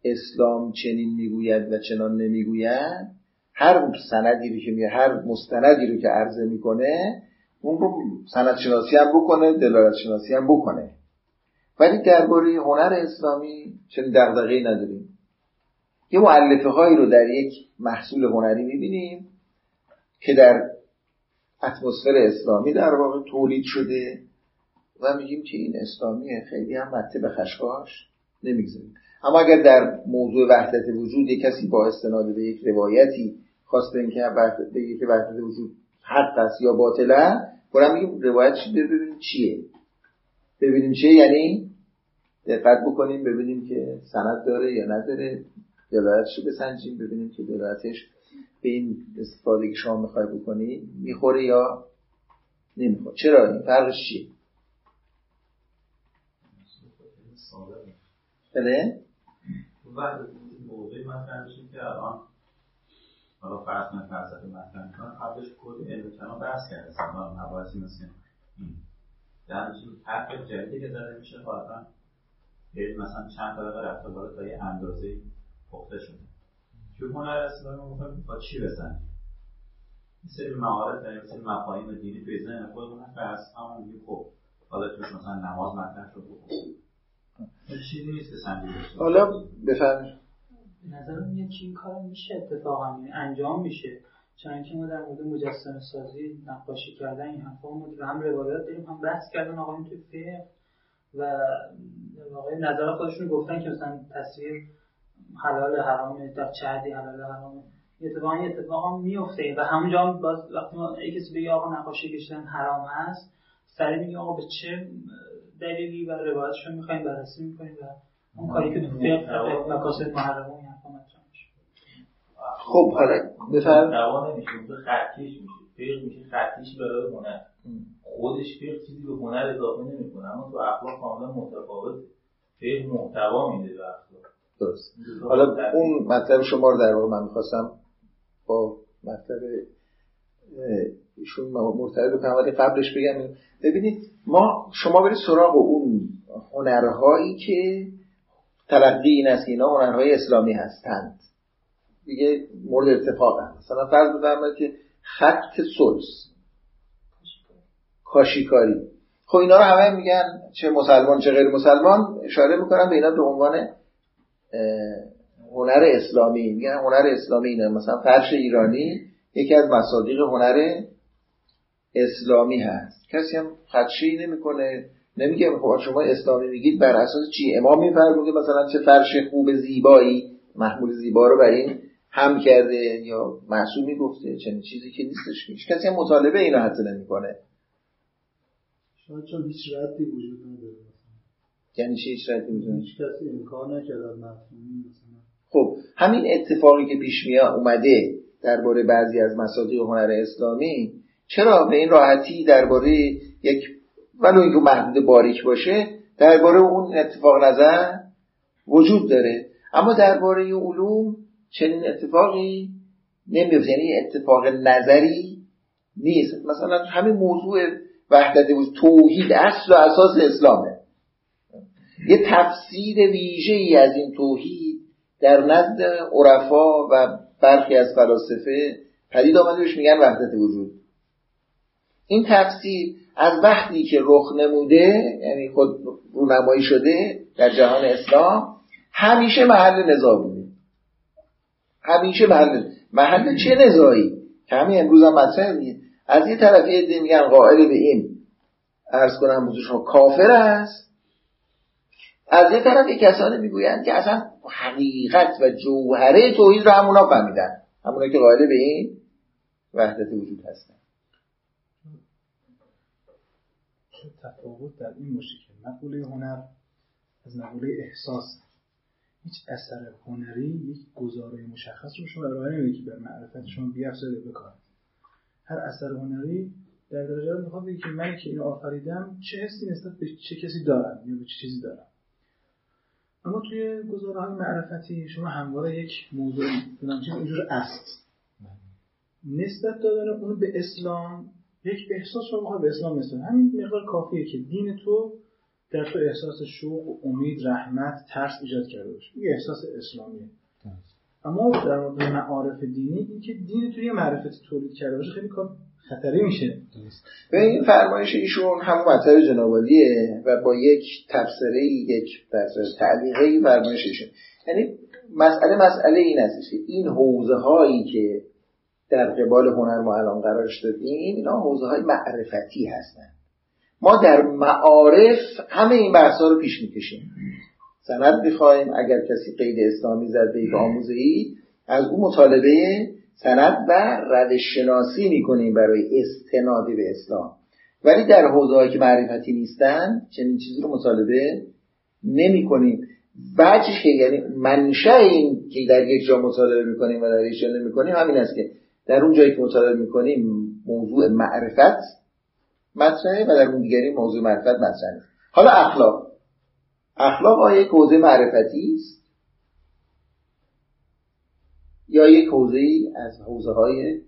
اسلام چنین می‌گوید و چنان نمی‌گوید هر سندی رو که میگه هر مستندی رو که عرضه می‌کنه اون رو سند شناسی هم بکنه دلالت شناسی هم بکنه. ولی درباره هنر اسلامی چنین دغدغه‌ای نداریم. یه معلفه هایی رو در یک محصول هنری می‌بینیم که در اتمسفر اسلامی در واقع تولید شده و میگیم که این اسلامیه خیلی هم مته به خشخاش نمی‌گذاریم. اما اگر در موضوع وحدت وجود یک کسی با استناد به یک روایتی خواست اینکه بگه که وحدت وجود حق است یا باطله برام میگیم روایت ببینیم چیه؟ ببینیم چیه؟ یعنی دقت بکنیم ببینیم که سند داره یا نداره. دلالتش رو بسنجیم ببینیم که دلالتش به این استفاده که شما می‌خوای بکنی می‌خوره یا نمی‌خوره. چرا؟ این فرقش چیه؟ بله. موضوعی مطرح میشه که الان حالا فرض من فلسفه مطرح می‌کنم قبلش کد علم کلام بحث کرده مثلا مباحثی مثل این در حرف جدیدی که زده میشه غالبا مثلا چند طبقه رفته بالا تا یه اندازه پخته شده. توی هنر اسلامی می‌خوایم با چی بزنیم این سری مهارت داریم سری مفاهیم دینی توی ذهن خودمون هست همون میگیم خب حالا توش مثلا نماز مطرح شد چیزی نیست که سنجیده حالا بفرمایید. نظرم میاد که این کار میشه اتفاقا یعنی انجام میشه. چون که ما در مورد مجسمه سازی نقاشی کردن این حرفا هم روایات داریم هم بحث کردن آقایون توی فقه. و واقعا نظر خودشون گفتن که مثلا تصویر حلال حرامه در چه حلال حرامه اتفاقا اتفاقا میفته و همونجا باز وقتی ما کسی بگه آقا نقاشی کشیدن حرام هست سری میگه آقا به چه دلیلی و روایتش رو می‌خوایم بررسی می‌کنیم و اون کاری که تو فقه مقاصد محرمه این حرفا مطرح میشه. خب حالا بفرم دوا نمیشه خطکش میشه. فقه میشه خطکش برای هنر. خودش فقه چیزی به هنر اضافه نمی‌کنه اما تو اخلاق کاملا متفاوت فقه محتوا میده به اخلاق. درست. حالا اون مطلب شما رو در واقع من می‌خواستم با مطلب ایشون مرتبط بکنم ولی قبلش بگم ببینید ما شما برید سراغ اون هنرهایی که تلقی این است اینا هنرهای اسلامی هستند. دیگه مورد اتفاق هست مثلا فرض بفرمایید که خط سلس کاشیکاری. خب اینا رو همه میگن چه مسلمان چه غیر مسلمان اشاره می‌کنن به اینا به عنوان هنر اسلامی. میگن هنر اسلامی اینه مثلا فرش ایرانی یکی از مصادیق هنر اسلامی هست. کسی هم خدشی نمی‌کنه. نمیگه خب شما اسلامی میگید بر اساس چی؟ امام میفرموده مثلا چه فرش خوب زیبایی. محمول زیبا رو بر این هم کرده یا معصومی گفته. چنین چیزی که نیستش. هیچ کسی هم مطالبه اینو حتی نمی‌کنه. شاید چون هیچ ردی وجود نداره یعنی چی هیچ ردی وجود هیچ کسی امکان نکرده مفهومی مثلا. خب همین اتفاقی که پیش میاد اومده درباره بعضی از مصادیق هنر اسلامی چرا به این راحتی درباره یک ولو اینکه محدود باریک باشه درباره اون اتفاق نظر وجود داره. اما درباره علوم چنین اتفاقی نمیفته. یعنی اتفاق نظری نیست. مثلا همین موضوع وحدت وجود توحید اصل و اساس اسلامه. یه تفسیر ویژه ای از این توحید در نزد عرفا و برخی از فلاسفه پدید آمده بهش میگن وحدت وجود. این تفسیر از وقتی که رخ نموده یعنی خود رونمایی شده در جهان اسلام همیشه محل نزاع بوده همیشه محل محل چه نزاعی؟ همین امروز هم مطرح از یه طرف یه میگن قائل به این ارز کنم بزرگ کافر است. از یه طرف کسانی می‌گویند که اصلا حقیقت و جوهره توحید رو همونا فهمیدن. همونا که قائل به این وحدت وجود هستن. تفاوت در این که مقوله هنر از مقوله احساس. هیچ اثر هنری یک گزاره مشخص رو شما ارائه نمیده که بر معرفت شما بیافزاده هر اثر هنری در درجه می‌خواد که من که اینو آفریدم چه حسی نسبت به چه کسی دارم یا به چه چیزی دارم. اما توی گزاره های معرفتی شما همواره یک موضوع چه اینجور است. نسبت دادن اونو به اسلام یک احساس رو به اسلام مثل همین مقدار کافیه که دین تو در تو احساس شوق امید رحمت ترس ایجاد کرده باشه. این احساس اسلامیه. اما در مورد معارف دینی اینکه دین تو یه معرفت تولید کرده باشه خیلی کار خطری میشه. به این فرمایش ایشون همون مطلب جنابالیه و با یک تفسیره یک تعلیقه فرمایش ایشون یعنی مسئله مسئله این است که این حوزه هایی که در قبال هنر ما الان قرارش دادیم اینا حوزه های معرفتی هستن. ما در معارف همه این بحث رو پیش می‌کشیم. سند می‌خوایم. اگر کسی قید اسلامی زده به آموزه ای از او مطالبه سند و روش شناسی می‌کنیم برای استناد به اسلام. ولی در حوزه که معرفتی نیستن چنین چیزی رو مطالبه نمی کنیم که یعنی منشه این که در یک جا مطالبه می‌کنیم و در یک جا نمی کنیم همین است که در اون جایی که مطالعه می‌کنیم موضوع معرفت مطرحه و در اون دیگری موضوع معرفت مطرحه. حالا اخلاق. اخلاق آیا یک حوزه معرفتی است؟ یا یک حوزه ای از حوزه های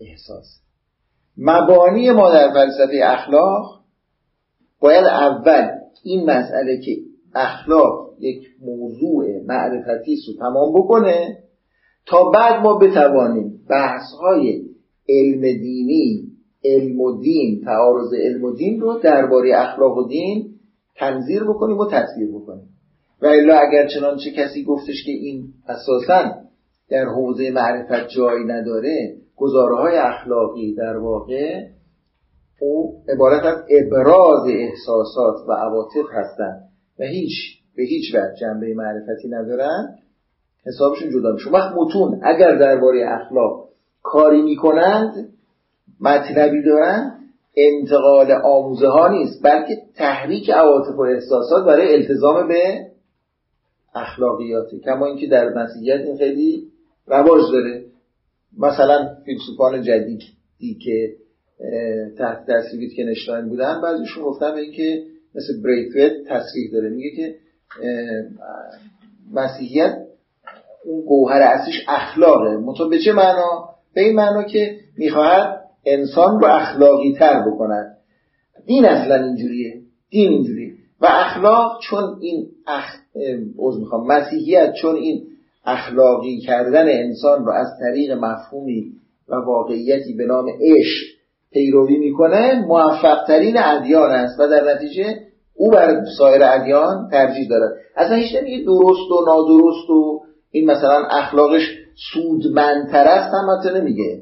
احساس؟ مبانی ما در فلسفه اخلاق باید اول این مسئله که اخلاق یک موضوع معرفتی است رو تمام بکنه تا بعد ما بتوانیم بحث های علم دینی علم و دین تعارض علم و دین رو درباره اخلاق و دین تنظیر بکنیم و تصویر بکنیم. و الا اگر چنانچه کسی گفتش که این اساسا در حوزه معرفت جایی نداره گزاره های اخلاقی در واقع او عبارت از ابراز احساسات و عواطف هستند و هیچ به هیچ وجه جنبه معرفتی ندارن حسابشون جدا میشه. وقت متون اگر درباره اخلاق کاری می‌کنند مطلبی دارن انتقال آموزه ها نیست بلکه تحریک عواطف و احساسات برای التزام به اخلاقیاته کما اینکه در مسیحیت این خیلی رواج داره. مثلا فیلسوفان جدیدی که تحت تاثیر ویتکنشتاین بودن بعضیشون گفتن به اینکه مثل بریتویت تصریح داره. میگه که مسیحیت اون گوهر اصلیش اخلاقه. مطمئن به چه معنا؟ به این معنا که می‌خواهد انسان رو اخلاقی تر بکنن. دین اصلا اینجوریه. دین اینجوریه. و اخلاق چون این اخ... می‌خوام. مسیحیت چون این اخلاقی کردن انسان رو از طریق مفهومی و واقعیتی به نام عشق پیروی می‌کنه موفق ترین ادیان است. و در نتیجه او بر سایر ادیان ترجیح دارد. اصلا هیچ نمیگه درست و نادرست و این مثلا اخلاقش سودمندتر است. هم حتی نمیگه.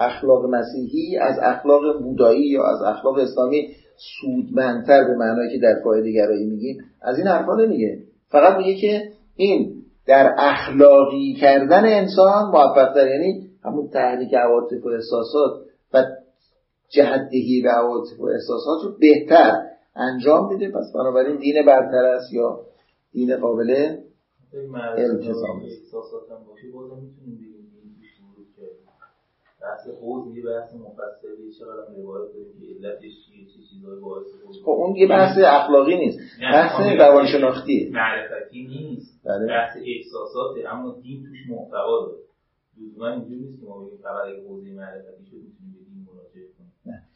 اخلاق مسیحی از اخلاق بودایی یا از اخلاق اسلامی سودمندتر به معنایی که در فایده گرایی میگیم. از این حرفا نمیگه. فقط میگه که این در اخلاقی کردن انسان موفق یعنی همون تحریک عواطف و احساسات و جهدهی به عواطف و احساسات رو بهتر انجام میده. پس بنابراین دین برتر است یا دین قابل التزام احساسات هم باشه بازم می‌تونیم بگیم این پیش ورود که بحث حوض یه بحث مفصلی چقدر روایت داریم که علتش چیه چه چیزهای باعث خب اون یه بحث اخلاقی نیست بحث روانشناختیه معرفتی نیست بله. بحث احساسات اما دین توش محتوا داره. لزوما اینجوری نیست که ما بگیم فقط اگه حوزه معرفتی شد می‌تونیم به دین مراجعه کنیم.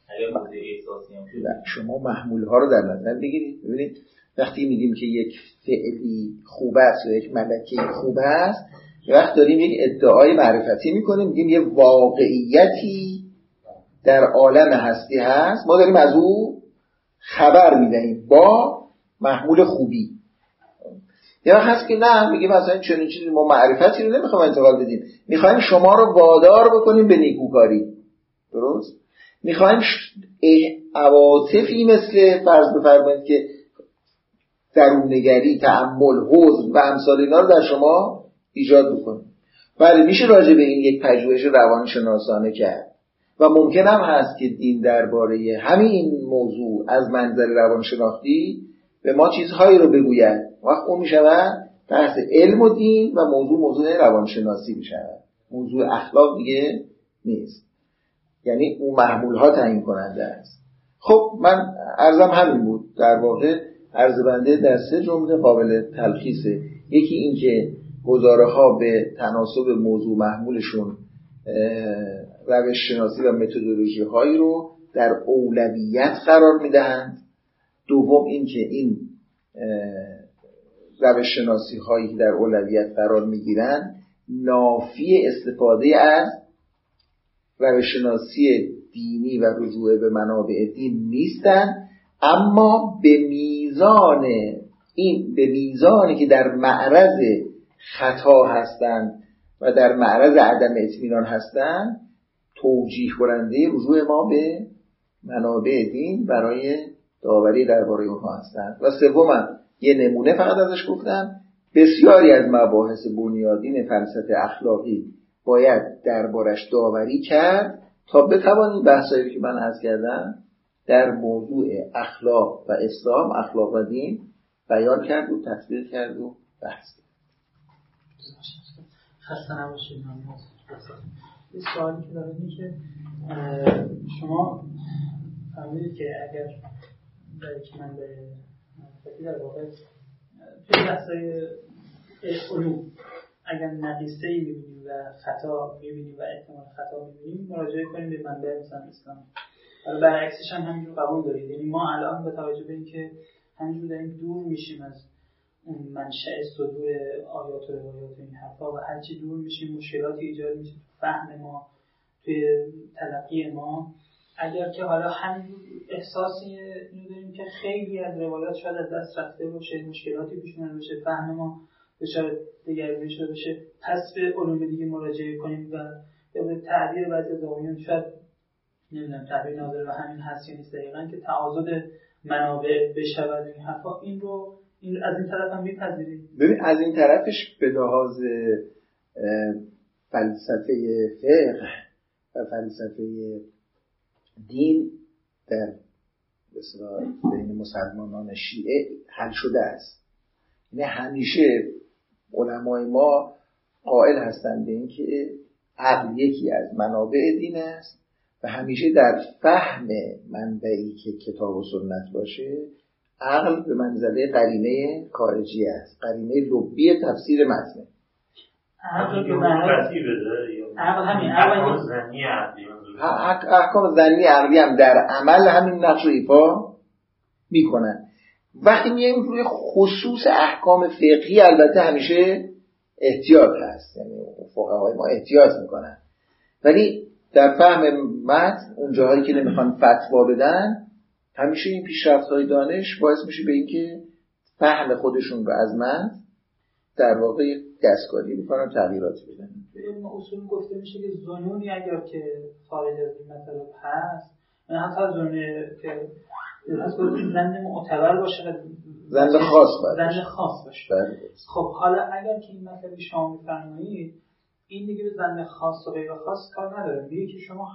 اگر حوزه احساسی هم شد شما محمول ها رو در نظر بگیرید. ببینید وقتی میگیم که یک فعلی خوب است یا یک ملکه خوب است وقت داریم یک ادعای معرفتی می‌کنیم میگیم یه واقعیتی در عالم هستی هست. ما داریم از او خبر می‌دهیم با محمول خوبی. یا هست که نه میگیم مثلا چنین چیزی ما معرفتی رو نمی‌خوایم انتقال بدیم. می‌خوایم شما رو وادار بکنیم به نیکوکاری. درست؟ می‌خوایم عواطفی مثل فرض بفرمایید که درونگری تعمل حزن و امثال اینا رو در شما ایجاد بکنیم بله میشه راجع به این یک پژوهش روانشناسانه کرد. و ممکن هم هست که دین درباره همین موضوع از منظر روانشناختی به ما چیزهایی رو بگوید. وقت اون می‌شود بحث علم و دین و موضوع موضوع روانشناسی می‌شود موضوع اخلاق دیگه نیست. یعنی اون محمول ها تعیین کننده است. خب من ارزم همین بود. در واقع عرض بنده در سه جمله قابل تلخیصه. یکی این که گزاره ها به تناسب موضوع محمولشون روش شناسی و متدولوژی هایی رو در اولویت قرار می‌دهند. دوم اینکه این روش شناسی هایی که در اولویت قرار می‌گیرند نافی استفاده از روش شناسی دینی و رجوع به منابع دین نیستند اما به میزان این به میزانی که در معرض خطا هستند و در معرض عدم اطمینان هستند توجیه کننده رجوع ما به منابع دین برای داوری درباره اونها هستند. و سوم یه نمونه فقط ازش گفتم بسیاری از مباحث بنیادین فلسفه اخلاقی باید دربارش داوری کرد تا بتوانیم بحثایی که من از کردم در موضوع اخلاق و اسلام اخلاق و دین بیان کرد و تصویر کرد و بحث خسته نباشید یه سوالی که داره اینه که شما فهمیدید که اگر که من به در واقع توی بحثای علوم اگر نقیصه ای می‌بینیم و خطا می‌بینیم و احتمال خطا می‌بینیم مراجعه کنیم به منبع مثلا اسلام. برعکسش هم همینجور قبول دارید. یعنی ما الان به توجه به اینکه همینجور داریم دور میشیم از منشأ صدور آیات و روایات این حرفا و هرچی دور میشیم مشکلاتی ایجاد میشه فهم ما توی تلقی ما. اگر که حالا همین احساسی اینو داریم که خیلی از روایات شاید از دست رفته باشه مشکلاتی پیش بشه فهم ما دچار دگرگونی شده بشه پس به علوم دیگه مراجعه کنیم و به تعبیر بعضی از شاید نمی‌دونم تعبیر ناظر و همین هست یا نیست دقیقا که تعاضد منابع بشود. این حرفا این رو از این طرف هم میپذیرید ببین از این طرفش به لحاظ فلسفه فقه و فلسفه دین در بین مسلمانان شیعه حل شده است. یعنی همیشه علمای ما قائل هستند به اینکه عقل یکی از منابع دین است و همیشه در فهم منبعی که کتاب و سنت باشه عقل به منزله قرینه خارجی است. قرینه لبی تفسیر متن. عقل به عقل همین احکام زنی عقلی هم در عمل همین نقش رو ایفا می‌کنن. وقتی میایم روی خصوص احکام فقهی البته همیشه احتیاط هست. یعنی فقهای ما احتیاط می‌کنن. ولی در فهم متن اون جاهایی که نمی‌خوان فتوا بدن همیشه این پیشرفت های دانش باعث میشه به اینکه فهم خودشون رو از من در واقع دستکاری می‌کنن تغییرات بدن. اصول گفته میشه که زنونی اگر که خارج از این مطلب هست حتی زنونه که زن معتبر باشه زن خاص باشه. زن خاص باشه. بله. خب حالا اگر که این مطلب شما میفرمایید این دیگه به زن خاص و غیر خاص کار نداره. میگه که شما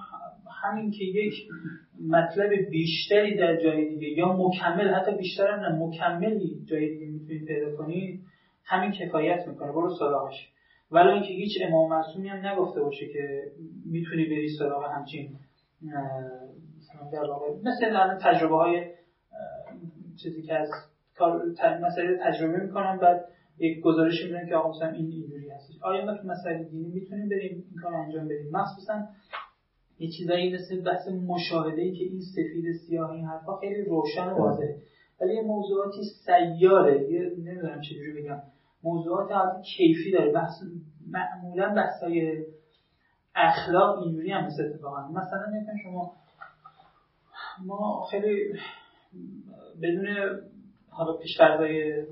همین که یک مطلب بیشتری در جای دیگه یا مکمل حتی بیشتر نه مکملی جای دیگه می‌تونید پیدا کنید همین کفایت می‌کنه. برو سراغش. ولی اینکه هیچ امام معصومی هم نگفته باشه که می‌تونی بری سراغ همچین در مثل تجربه های چیزی که از کار تجربه می‌کنم بعد یک گزارشی میدن که آقا مثلا این اینجوری هستش. آیا ما که مسئله دینی می‌تونیم بریم این کار انجام بدیم؟ مخصوصا یه چیزایی مثل بحث مشاهده ای که این سفید سیاه این حرفا خیلی روشن و واضحه. ولی یه موضوعاتی سیاره یه نمی‌دونم چجوری بگم موضوعات عادی کیفی داره. بحث معمولا بحثای اخلاق اینجوری هم مثل اتفاقا. مثلا میگم شما ما خیلی بدون حالا پیشفرزای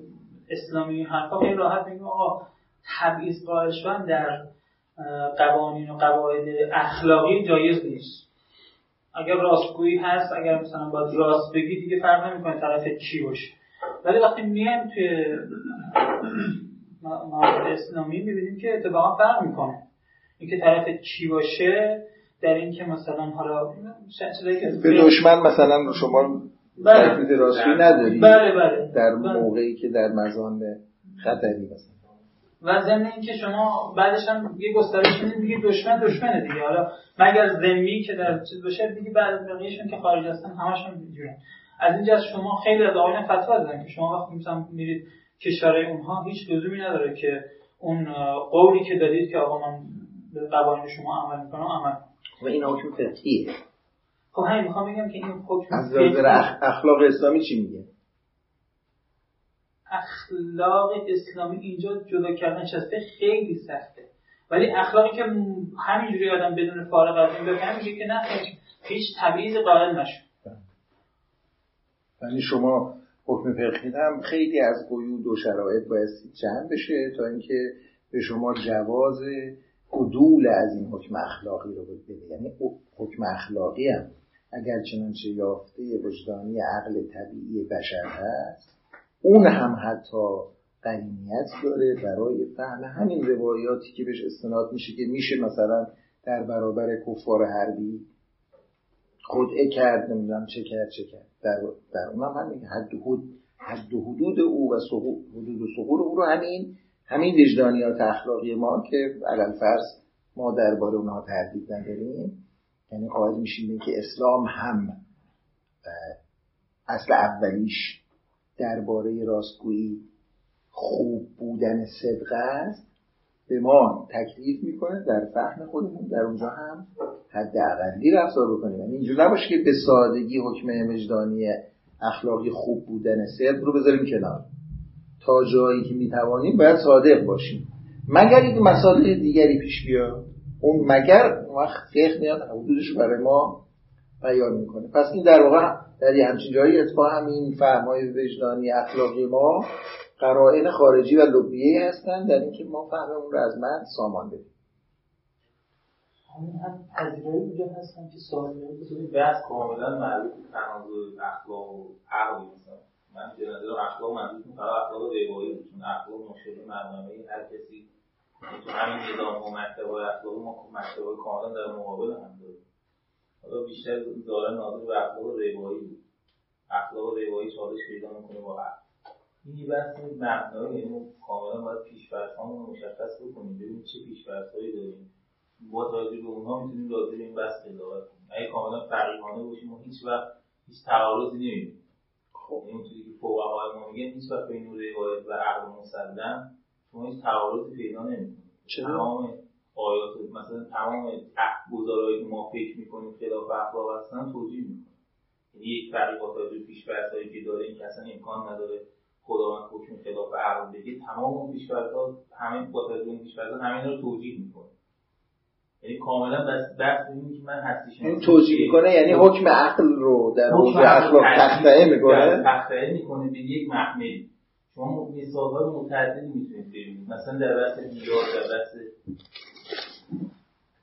اسلامی حرفا خیلی راحت میگیم آقا تبعیض قائل شدن در قوانین و قواعد اخلاقی جایز نیست. اگر راستگویی هست اگر مثلا باید راست بگی دیگه فرق نمی‌کنه طرف چی باشه. ولی وقتی میایم توی موارد اسلامی می‌بینیم که اتفاقا فرق می‌کنه. اینکه طرف چی باشه در اینکه مثلا حالا به دشمن مثلا شما بله. راستگویی نداری. بله بله. در بله. موقعی که در مزان خطری مثلا. و ضمن اینکه شما بعدش هم یه گسترش می‌دید دیگه دشمن دشمنه دیگه. حالا مگر ذمی که در چیز باشه دیگه بعد بقیه‌شون که خارج هستن همشون اینجوریه از اینجا شما خیلی از آقایان فتوا دادن که شما وقتی مثلا میرید کشورهای اونها هیچ لزومی نداره که اون قولی که دادید که آقا من به قوانین شما عمل می‌کنم عمل و این حکم فقهیه. خب همین می‌خوام بگم که این حکم از اخلاق اسلامی چی میگه؟ اخلاق اسلامی اینجا جدا کردن شسته خیلی سخته. ولی اخلاقی که همینجوری آدم بدون فارغ از این بکنه میگه که نه هیچ تبعیض قائل نشد یعنی شما حکم فقهی هم خیلی از قیود و شرایط باید جمع بشه تا اینکه به شما جواز عدول از این حکم اخلاقی رو بده. یعنی حکم اخلاقی هم اگر چنانچه یافته وجدانی عقل طبیعی بشر هست اون هم حتی قنیت داره برای فهم همین روایاتی که بهش استناد میشه که میشه مثلا در برابر کفار حربی خدعه کرد نمی‌دونم چه کرد چه کرد. در, در اونم همین. حد حد حد حدود او و حدود و سقور او رو همین همین وجدانیات اخلاقی ما که علل فرض ما درباره اونها تردید نداریم. یعنی قائل میشیم که اسلام هم اصل اولیش درباره راستگویی خوب بودن صدق است به ما تکلیف می‌کنه در فهم خودمون در اونجا هم حد اقلی رفتار بکنیم. یعنی اینجور نباشه که به سادگی حکم وجدانی اخلاقی خوب بودن صدق رو بذاریم کنار. تا جایی که می‌توانیم باید صادق باشیم. مگر اینکه مسائل دیگری پیش بیاد؟ اون مگر وقت فقه میاد حدودش برای ما بیان می‌کنه. پس این در واقع در یه همچین جایی اتفاق همین فهمای وجدانی اخلاقی ما قرائن خارجی و لبیه هستند در اینکه ما فهممون رو از من سامان بدیم. همین هم پذیرایی اونجا هستن که سوالی بسید بحث کاملا به تناظر اخلاق و عقل مثلا من به نظر اخلاق به فقط اخلاق روایی بود چون اخلاق مشکل مرنامه هر کسی. تو همین نظام و مکتب اخلاقی ما مکتب کاملا در مقابل هم داریم حالا بیشتر داره ناظر به اخلاق روایی بود. اخلاق روایی چالش پیدا می‌کنه با عقل. این یه بحث مبنایی یعنی کاملا باید پیشفرض‌هامون رو مشخص بکنیم ببینیم چه پیشفرض‌هایی داریم. با توجه به اونها می‌تونیم راجع به این بحث قضاوت کنیم. اگه کاملا فقیهانه باشیم و هیچ وقت هیچ تعارضی نمی‌بینیم. خب. این چیزی که فقهای ما میگن هیچ وقت بین روایت و عقل مسلم شما هیچ تعارضی پیدا نمی‌کنید. تمام آیات مثلا تمام گزارهایی که ما فکر می‌کنیم خلاف اخلاق هستن توجیه می‌کنیم یعنی یک با توجه پیش که داره این که اصلا امکان نداره خداوند حکم خلاف عقل بگه تمام اون پیشفرض‌ها همین با توجه این پیشفرض‌ها همین رو توجیه می‌کنه. یعنی کاملا بس بحث این که من هستی این توجیه می‌کنه یعنی حکم عقل رو در حکم اخلاق تخته می‌کنه. تخته می‌کنه به یک محملی شما مثال های متعددی می‌تونید ببینید. مثلا در بحث دیدار در بحث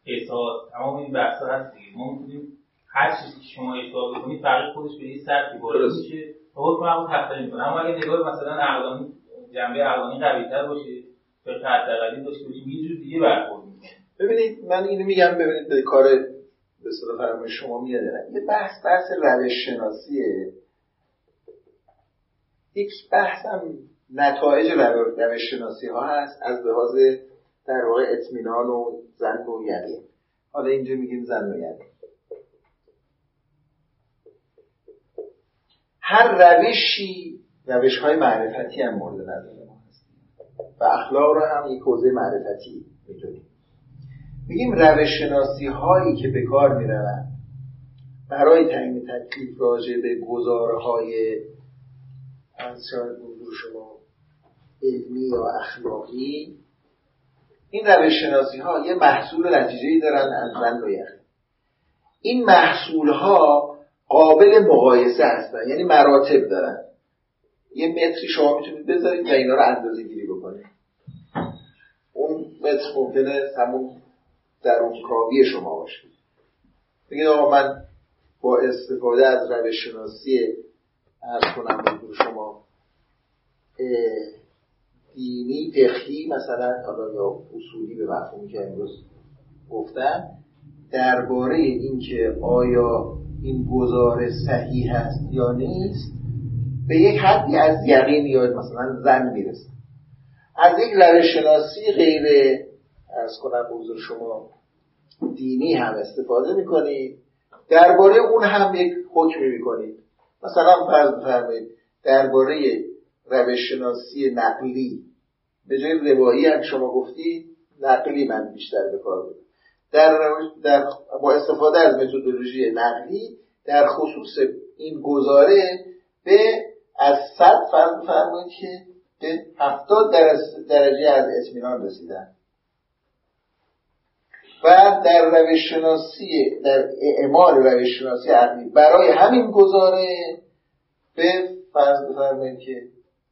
احساس تمام این بحث هست دیگه. ما می‌تونیم هر چیزی که شما اشتباه بکنید فقط خودش به یه سطحی وارد میشه. حکم عقل تخته می‌کنه اما اگه نگاه مثلا عقلانی جنبه عقلانی قوی تر باشه فقه حداقلی داشته باشیم یه جور دیگه برخورد ببینید من اینو میگم ببینید به کار به صدا فرمای شما میاد یه بحث بحث روش شناسیه یک بحث هم نتایج روش شناسی ها هست از لحاظ در واقع اطمینان و زن و یقین. حالا اینجا میگیم زن و یقین. هر روشی روش های معرفتی هم مورد نظر ما هست. و اخلاق رو هم یک حوزه معرفتی می‌دونیم. میگیم روش شناسی هایی که به کار می‌روند برای تعیین تکلیف راجع به گزاره های شما علمی یا اخلاقی این روش شناسی ها یه محصول نتیجه دارن از زن و این محصول ها قابل مقایسه هستن یعنی مراتب دارن. یه متری شما می‌تونید بذارید و اینا رو اندازه گیری بکنید. اون متر ممکنه همون در اون کاوی شما باشه. بگید آقا من با استفاده از روش شناسی ارز کنم شما دینی فقهی مثلا حالا یا اصولی به مفهومی که امروز گفتن درباره اینکه آیا این گزاره صحیح هست یا نیست به یک حدی از یقین یا مثلا زن می‌رسه. از یک روش شناسی غیر ارز کنم حضور شما دینی هم استفاده می‌کنید. درباره اون هم یک حکمی می‌کنید. مثلا فرض بفرمایید درباره روش نقلی. به جای روایی هم شما گفتی نقلی من بیشتر به کار در, در با استفاده از متدولوژی نقلی در خصوص این گزاره به از صد فرض بفرمایید که به هفتاد درجه از اطمینان رسیدن. و در روش شناسی در اعمال روش شناسی عقلی. برای همین گزاره به فرض بفرمایید که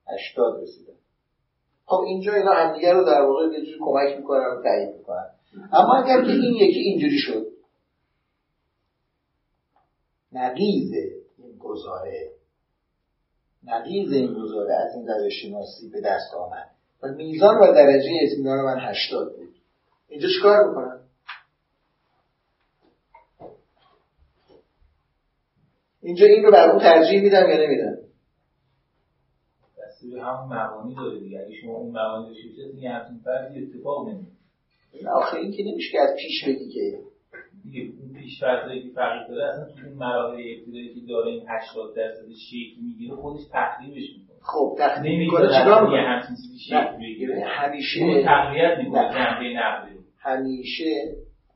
80 رسیدن. خب اینجا اینا همدیگه رو در واقع یه کمک می‌کنن و تایید می‌کنن. اما اگر که این یکی اینجوری شد نقیز این گزاره نقیز این گزاره از این روش شناسی به دست آمد. و میزان و درجه اطمینان من 80 بود. اینجا چیکار می‌کنن؟ اینجا این رو بر اون ترجیح میدم یا نمیدم به همون مبانی داره دیگه. اگه شما اون مبانی داشته باشید دیگه همچین فرضی اتفاق نمیفته آخه این که نمیشه که از پیش بگی که دیگه اون پیش فرضایی که فقیر داره اصلا تو اون مراحل ابتدایی که داره این 80 درصد شیک می‌گیره خودش تخریبش می‌کنه. خب تخریب می‌کنه. چیکار می‌کنه؟ همچین چیزی شیک بگیره همیشه اون تقویت می‌کنه جنبه نقدی. همیشه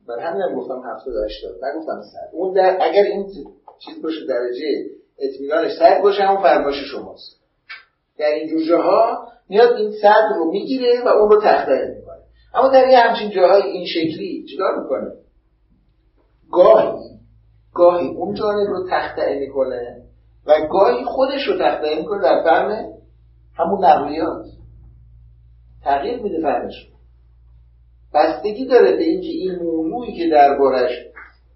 بر همین هم گفتم 70 80 نگفتم 100 اون در اگر این چیز باشه درجه اطمینانش صد باشه همون فرمایش شماست. در این جور جاها میاد این صد رو می‌گیره و اون رو تخته می‌کنه. اما در یه همچین جاهای این شکلی چیکار می‌کنه؟ گاهی گاهی اون جانب رو تخته می‌کنه و گاهی خودش رو تخته می‌کنه در فهم همون نقلیات تغییر میده فهمش بستگی داره به اینکه این موضوعی که دربارش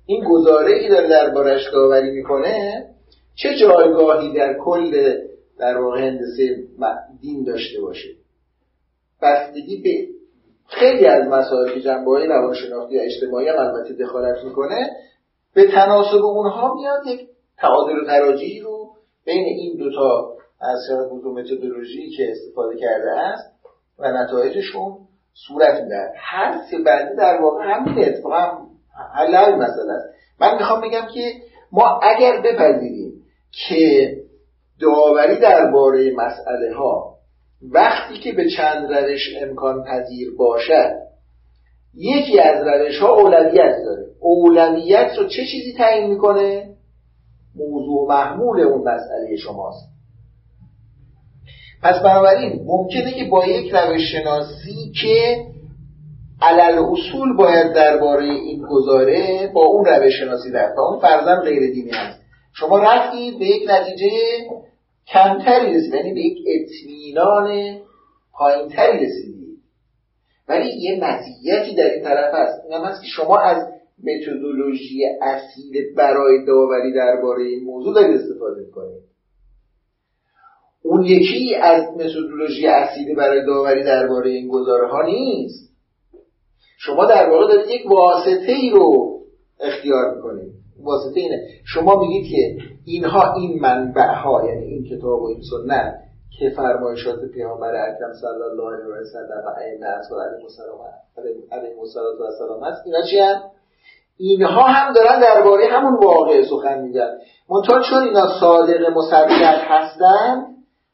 این گزاره که داره دربارش داوری می‌کنه چه جایگاهی در کل در واقع هندسه دین داشته باشه. بستگی به خیلی از مسائل که جنبه های روانشناختی یا اجتماعی هم البته دخالت می‌کنه به تناسب اونها میاد یک تعادل و تراجیحی رو بین این دوتا از دو متدولوژی که استفاده کرده است و نتایجشون صورت میده هر سه بنده در واقع همین اتفاق حل های مسئله من می‌خوام بگم که ما اگر بپذیریم که داوری درباره مسئله ها وقتی که به چند روش امکان پذیر باشد یکی از روش ها اولویت داره. اولویت رو چه چیزی تعیین می‌کنه؟ موضوع محمول اون مسئله شماست. پس بنابراین ممکنه که با یک روش شناسی که علل اصول باید درباره این گزاره با اون روش شناسی در اون فرزن غیر دینی هست. شما رفتید به یک نتیجه کمتری رسید یعنی به یک اطمینان پایینتری رسیدید ولی یه مزیتی در این طرف هست. این هم هست که شما از متدولوژی اصیل برای داوری درباره این موضوع دارید استفاده می‌کنید. اون یکی از متدولوژی اصیل برای داوری درباره این گزاره ها نیست. شما در واقع دارید یک واسطه ای رو اختیار می‌کنید. واسطه اینه شما میگید که اینها این منبع ها یعنی این کتاب و این سنت که فرمایشات پیامبر اکرم صلی الله علیه و سلم و ائمه اطهار علیهم السلام هست اینا چی هم؟ اینها هم دارن درباره همون واقع سخن میگن منتها چون اینا صادق مصدق هستن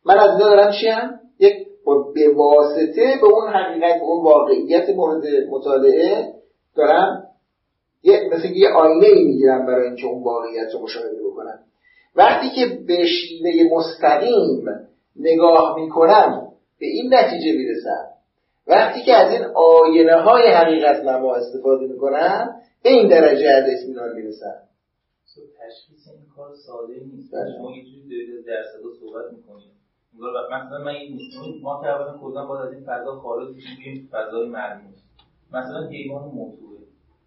من از اینا دارم چی هم؟ یک به واسطه به اون حقیقت اون واقعیت مورد مطالعه دارم یه مثل یه آینه ای می‌گیرم برای اینکه اون واقعیت رو مشاهده بکنم وقتی که به شیوه مستقیم نگاه می‌کنم به این نتیجه می‌رسم وقتی که از این آینه های حقیقت نما استفاده می‌کنم به این درجه از اطمینان می‌رسم تشخیص این کار ساده نیست. شما یه جوری دارید در صحبت می‌کنید. مثلا من این ما که اولا کلا باید از این فضا خارج بشیم فضای مرموز. مثلا حیوان موتوره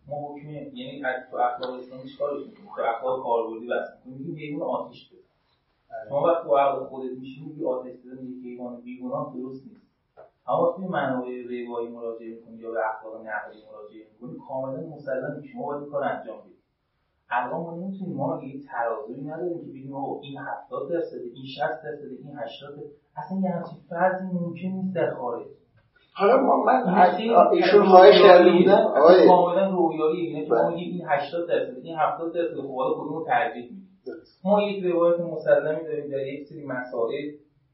ما حکم یعنی تو اخلاق اسلامی چیکارش می‌کنیم تو اخلاق کاربردی بس. میگیم حیوان آتیش بده شما وقتی تو عقل خودت میشین میگی آتش دادن یک حیوان بیگناه درست نیست. اما توی منابع روایی مراجعه می‌کنی یا به اخلاق نقلی مراجعه می‌کنی کاملا مسلم شما باید کار انجام بدید الان ما نمی‌تونیم ما یه ترازوی نداریم که بگیم آقا این 70 درصد این 60 درصد این 80 اصلا یه همچین فرضی ممکن نیست در خارج. حالا ما من ایشون خواهش کرده بودن آقای کاملا رویایی اینه که ما این 80 درصد این 70 درصد خب حالا کدوم رو ترجیح میدیم؟ ما یک روایت مسلمی داریم در یک سری مسائل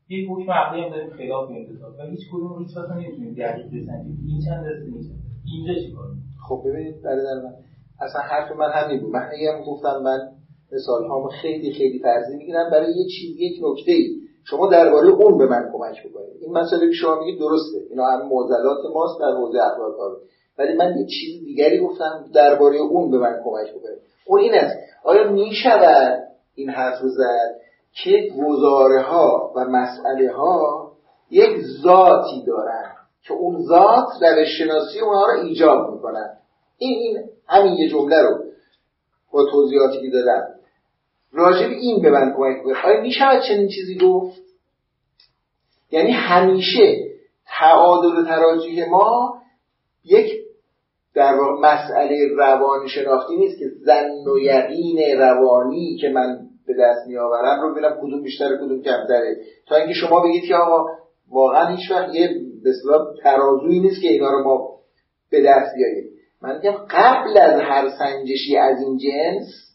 یک حکم عقلی هم داریم خلاف میندازه و هیچ کدوم هیچ وقت نمی‌تونیم دقیق بسنجیم این چند درصد این چند اینجا چیکار خب ببینید برادر من اصلا حرف من همین بود. من هم گفتم من مثال هامو خیلی خیلی فرضی می‌گیرم برای یه چیز یک نکته ای شما درباره اون به من کمک بکنید. این مسئله که شما میگید درسته. اینا هم معضلات ماست در حوزه اخلاق کار. ولی من یه چیز دیگری گفتم درباره اون به من کمک بکنید. اون این است. آیا می‌شود این حرف رو زد که گزاره ها و مسئله ها یک ذاتی دارن که اون ذات روش شناسی اونها رو ایجاب می‌کنن؟ این این همین یه جمله رو با توضیحاتی که دادم. راجب این به من کمک کنید آیا می‌شود چنین چیزی گفت؟ یعنی همیشه تعادل و تراجیح ما یک در واقع مسئله روان شناختی نیست که زن و یقین روانی که من به دست میآورم رو ببینم کدوم بیشتر کدوم کمتره. تا اینکه شما بگید که آقا واقعا هیچ وقت یه به ترازویی نیست که اینا رو ما به دست بیاریم. من میگم قبل از هر سنجشی از این جنس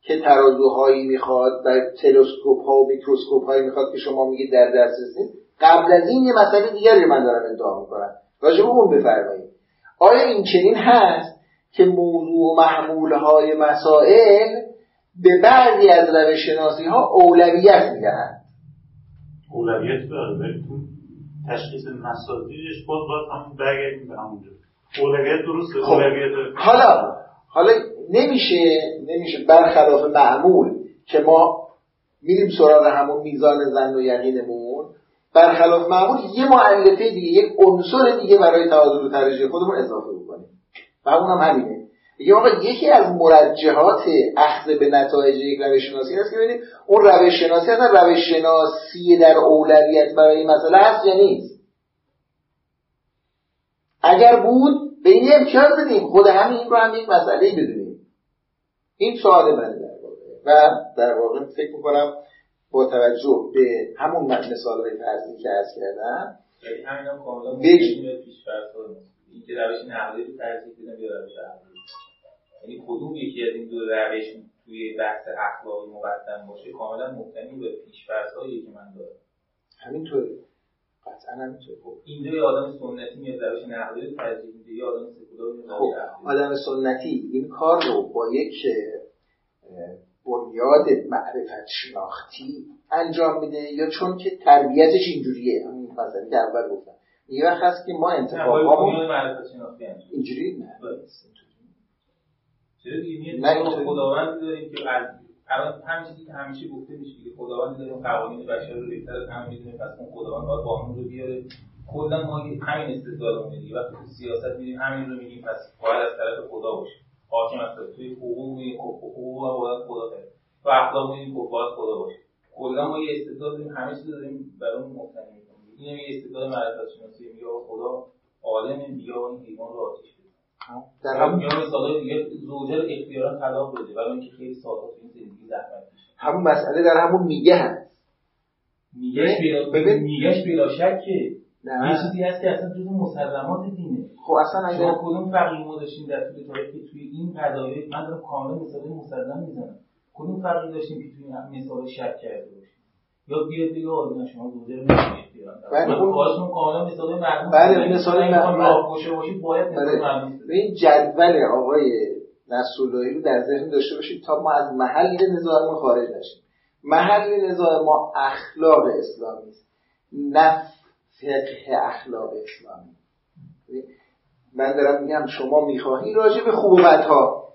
که ترازوهایی می‌خواد و تلسکوپ ها و میکروسکوپ هایی می‌خواد که شما میگید در دسترس نیست. قبل از این یه مسئله دیگری من دارم ادعا می‌کنم. راجع به اون بفرمایید. آیا این چنین هست که موضوع و محمول های مسائل به بعضی از روش شناسی ها اولویت می‌دهند؟ اولویت داره تشخیص مسائلش باز باز هم برگردیم به همونجا. اولویت درسته خب. اولویت حالا حالا نمیشه نمیشه. برخلاف معمول که ما میریم سراغ همون میزان زن و یقینمون برخلاف معمول یه معلفه دیگه یک عنصر دیگه برای تعادل و ترجیح خودمون اضافه بکنیم. و اون هم همینه. میگه آقا یکی از مرجحات اخذ به نتایج یک روش شناسی هست که ببینید اون روش شناسی اصلا روش شناسی در اولویت برای مسئله هست یا نیست. اگر بود به این امتیاز بدیم؟ خود همین رو هم یک مسئله بدونیم. این سوال منه در واقع. و در واقع فکر می‌کنم با توجه به همون مثال های فرضی که از کردم یعنی کدوم یکی از این دو روش توی بحث اخلاقی مقدم باشه؟ کاملا مبتنی به پیش‌فرض‌هایی که من دارم همینطوره. قطعا همینطوره خب اینجا یه آدم سنتی میاد روش نقلی رو ترجیح میده یه آدم سکولار میاد خب آدم سنتی این کار رو با یک بنیاد معرفت شناختی انجام میده یا چون که تربیتش اینجوریه همین مثلا که اول گفتم. یه وقت هست که ما انتخاب اینجوری؟ نه. میاد خداوند داریم که از الان همین چیزی که همیشه گفته میشه که خداوند داریم قوانین بشر رو بهتر از همه می‌دونه پس اون خداوند باید قانون رو بیاره. کلا ما همین استدلال رو میدیم. وقتی تو سیاست میدیم همین رو میگیم پس باید از طرف خدا باشه. حاکم از توی حقوق میگیم خب حقوق هم باید خدا کنه تو اخلاق میگیم خب باید خدا باشه. کلا ما یه استدلال داریم همه چیز داریم برای اون مبتنی می‌کنیم. این یه استدلال معرفت شناسی میگه خدا عالم بیا این حیوان رو آتیش در همون یا مثال دیگه زوجه اختیارا طلاق بده برای اینکه خیلی ساده تو این زندگی زحمت همون مسئله در همون میگه هست. میگهش بلا میگهش بلا شکه. نه. یه چیزی هست که اصلا جزو مسلمات دینه. خب اصلا اگر شما کدوم فرقی ما داشتیم در طول تاریخ که توی این قضایه من دارم کاملا مثال مسلم می‌زنم. کدوم فرقی داشتیم که توی این مثال شک کرده؟ یا بیاد بگه آقا شما زوجه رو بله اون کاملا مثال مرموز بله مثال مرموز باشه باید مثال بله. مرموز این جدول آقای نصراللهی رو در ذهن داشته باشید تا ما از محل نزاعمون خارج نشیم. محل نزاع ما اخلاق اسلامی است. نه فقه اخلاق اسلامی. من دارم میگم شما می‌خواهی راجع به خوب و بدها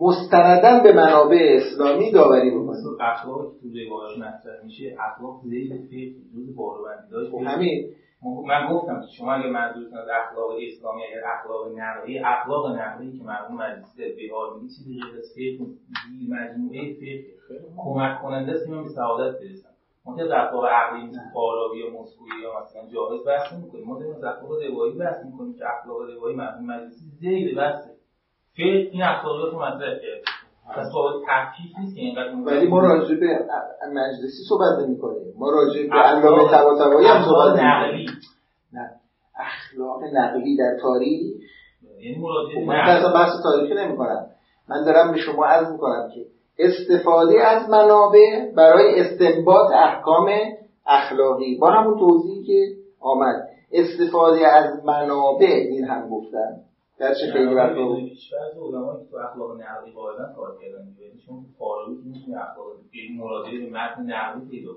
مستندن به منابع اسلامی داوری بکنید اخلاق تو روایات مطرح میشه. اخلاق زیر فقه جز باروبندی داشت. همین. من گفتم که شما اگه منظورتون از اخلاق اسلامی یا اخلاق نقلی اخلاق نقلی که مرحوم مجلسی در بهار میگه چیزی غیر از فقه مجموعه فقه کمک کننده است که من به سعادت برسم. ما که اخلاق عقلی مثل فارابی یا مسکویی یا مثلا جاهز بحث می‌کنیم ما داریم از اخلاق روایی بحث می‌کنیم که اخلاق روایی مرحوم مجلسی زیر بحثه. فقه این رو مطرح نیست اینقدر ولی ما راجع به مجلسی صحبت نمی کنیم ما راجع به علامه طباطبایی هم صحبت نقلی. نه. اخلاق نقلی در تاریخ یعنی خب من اصلا بحث تاریخی نمی کنم من دارم به شما عرض می کنم که استفاده از منابع برای استنباط احکام اخلاقی. با همون توضیحی که آمد. استفاده از منابع این هم گفتن. در چه خیلی وقت بود؟ بعضی علما که تو اخلاق نقلی قاعدن کار کردن چون فارابی که می‌تونه اخلاق مراجعه به متن نقلی پیدا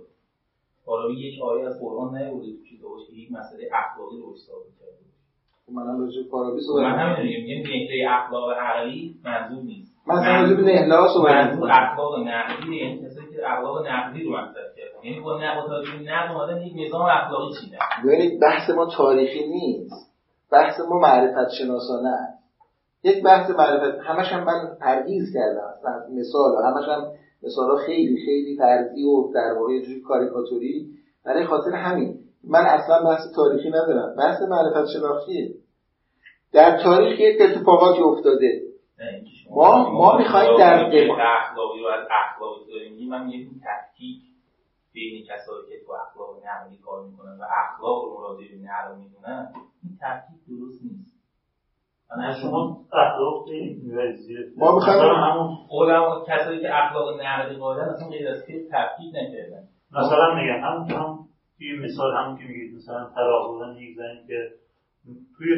فارابی یک آیه از قرآن نیورده تو کتابش که یک مسئله اخلاقی رو ثابت کرده خب من هم راجع فارابی صحبت من همین میگم یه نهله اخلاق عقلی منظور نیست. من راجع به نهله صحبت منظور اخلاق نقلی یعنی کسایی که اخلاق نقلی رو مطرح کردن. یعنی با تاریخ نقل اومدن یک نظام اخلاقی چیدن ببینید بحث ما تاریخی نیست. بحث ما معرفت شناسانه است. یک بحث معرفت همش هم من پرهیز کردم مثال همش هم مثال خیلی خیلی فرضی و در واقع یه کاریکاتوری. برای خاطر همین من اصلا بحث تاریخی ندارم. بحث معرفت شناختیه. در تاریخ یک اتفاقاتی افتاده. ما ما می‌خوایم در اخلاقی رو از اخلاقی داریم. من یک تحقیق بین کسایی که تو اخلاق نقلی کار می‌کنن و اخلاق رو مراجعه به نقل می‌دونن این تحقیق درست نیست. شما اخلاق ما می‌خوایم همون علما کسایی که اخلاق نقلی قائلن اصلا غیر از فقه تحقیق نکردن. مثلا میگم هم هم توی مثال هم که میگید مثلا طلاق دادن یک زنی که توی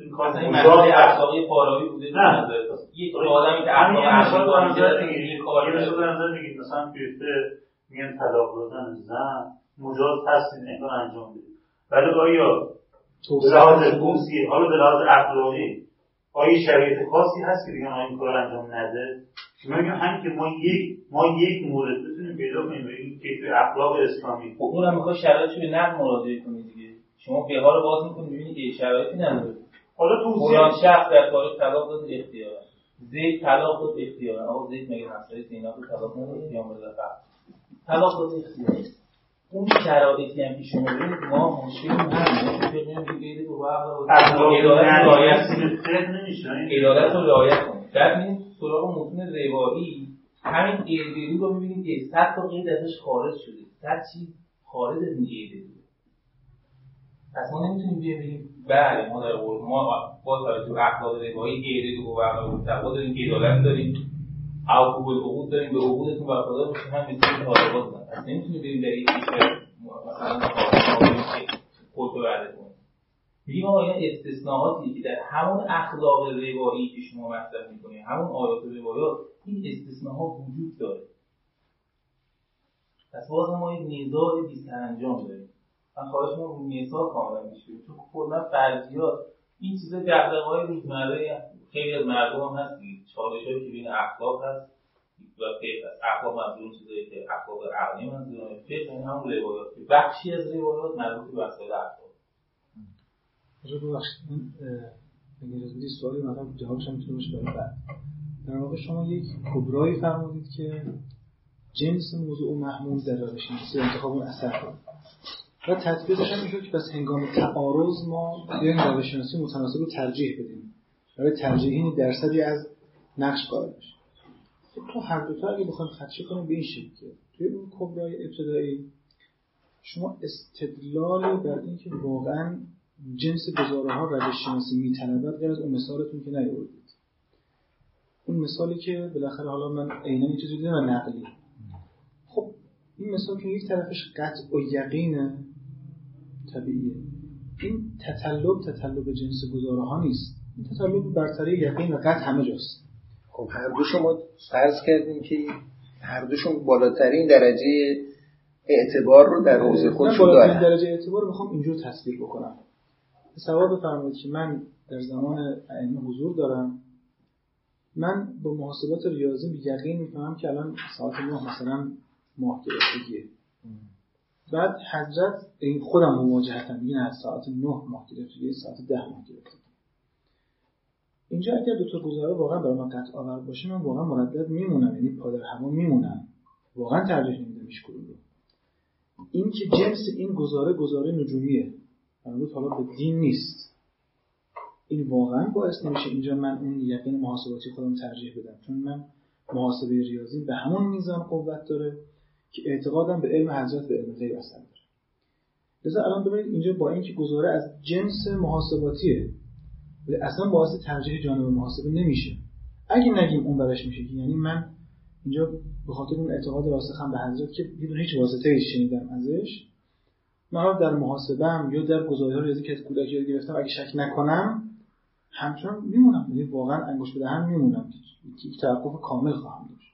این کار این مسئله اخلاقی فارابی بوده نه. یک آدمی که اخلاق اخلاقی داره یه کاری یه مثلا توی میگن طلاق دادن زن مجاز هست این امکان انجام بدید ولی آیا به لحاظ بوسی حالا به لحاظ اخلاقی آیا شرایط خاصی هست که دیگه این کار انجام نده؟ من میگم همین که ما یک ما یک مورد بتونیم پیدا کنیم بگیم که توی اخلاق اسلامی. خب اونم می‌خواد شرایطش به نقل مراجعه کنی دیگه. شما بهار رو باز می‌کنی ببینید که شرایطی نداره. حالا توضیح فلان شخص در تاریخ طلاق داد اختیار. زید طلاق داد اختیار. آقا زید مگه همسایه زینب رو طلاق نداد؟ پیامبر قبل؟ طلاق داد اختیار اون شرایطی هم که شما ببینید ما مشکل همینه که تو عقل اخلاق عدالت رو رعایت کنیم. بعد میریم سراغ متون روایی همین ایدلی رو می‌بینید که صد تا قید ازش خارج شده. صد چیز خارج از این ایدلی پس ما نمی‌تونیم بگیم بله ما در ما با توجه به اخلاق روایی ایدلی و برنامه متقوا داریم عدالت داریم. عقوب العقود داریم به عقودتون وفادار باشیم هم مثل طالبات بودن. پس نمی‌تونیم بریم در کشور مثلا خود رو رد کنیم. میگیم آقا این استثناءاتی که در همون اخلاق روایی که شما مطرح می‌کنید همون آیات روایات این استثناءها وجود داره. پس باز ما یک نزاع بی انجام داریم. من خواهش اون مثال کاملا بریم چون کلا فرضیات این چیزا دغدغه‌های روزمره خیلی از مردم هم هست. دیگه چالش‌هایی که بین اخلاق هست و فقه هست اخلاق منظور چیزایی که اخلاق عقلی منظورمه فقه این همون روایات بخشی از روایات مربوط به مسائل اخلاق اجازه ببخشید من اجازه بدید سوالی مثلا جوابش هم می‌تونه باشه بعد در واقع شما یک کبرایی فرمودید که جنس موضوع محمول در روش شناسی انتخاب اون اثر کنه و تطبیقش هم میشه که پس هنگام تعارض ما بیایم روش شناسی متناسب رو ترجیح بدیم. برای ترجیحی درصدی از نقش قائل خب تو هر دوتا اگه بخوایم خدشه کنیم به این شکل توی اون کبرای ابتدایی شما استدلال بر اینکه واقعا جنس گزاره ها روش شناسی میتنبد غیر از اون مثالتون که نیاوردید. اون مثالی که بالاخره حالا من عینا چیزی دیدم و نقلی. خب این مثال که یک طرفش قطع و یقینه طبیعیه. این تطلب تطلب جنس گزاره ها نیست. این تطلب برتری یقین و قطع همه جاست. خب هر دو شما فرض کردیم که هر دوشون بالاترین درجه اعتبار رو در حوزه خودشون دارن. درجه اعتبار می‌خوام اینجور تصویر بکنم. سوال بفرمایید که من در زمان ائمه حضور دارم. من با محاسبات ریاضی یقین می‌فهمم که الان ساعت 9 مثلا ماه گرفتگیه. بعد حضرت این خودم مواجهتم میگن از ساعت 9 ماه گرفتگی ساعت 10 ماه گرفتگی اینجا اگر دو تا گزاره واقعا برای من قطع آور باشه من واقعا مردد میمونم یعنی پادر هوا میمونم واقعا ترجیح نمیدم هیچ کدوم این که جنس این گزاره گزاره نجومیه. مربوط حالا به دین نیست. این واقعا باعث نمیشه اینجا من اون یقین محاسباتی خودم ترجیح بدم. چون من محاسبه ریاضی به همون میزان قوت داره که اعتقادم به علم حضرت به علم غیب اصلا داره. لذا الان ببینید اینجا با اینکه گزاره از جنس محاسباتیه اصلا باعث ترجیح جانب محاسبه نمیشه. اگه نگیم اون برش میشه که یعنی من اینجا به خاطر اون اعتقاد راسخم به حضرت که بدون هیچ واسطه ای شنیدم ازش من در محاسبم یا در گزارش ریاضی که از کودکی گرفتم اگه شک نکنم همچنان میمونم. یعنی واقعا انگوش به هم میمونم. که توقف کامل خواهم داشت.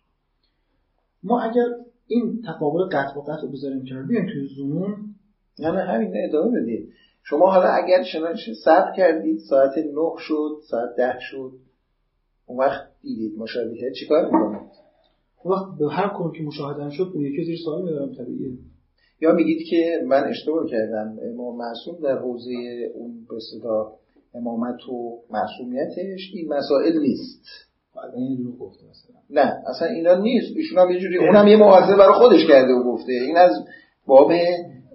ما اگر این تقابل قطع و قطع رو بذاریم کنار بیایم توی زمون نه همین ادامه بدید شما حالا اگر چنانچه ثبت کردید ساعت 9 شد ساعت 10 شد اون وقت دیدید مشابهه چیکار می‌کنید؟ اون وقت به هر کدوم که مشاهده شد اون یکی زیر سوال میدارم طبیعیه. یا میگید که من اشتباه کردم امام معصوم در حوزه اون به امامت و معصومیتش این مسائل نیست. این گفته نه اصلا اینا نیست. ایشون هم یه جوری اونم یه موازه برای خودش کرده و گفته. این از باب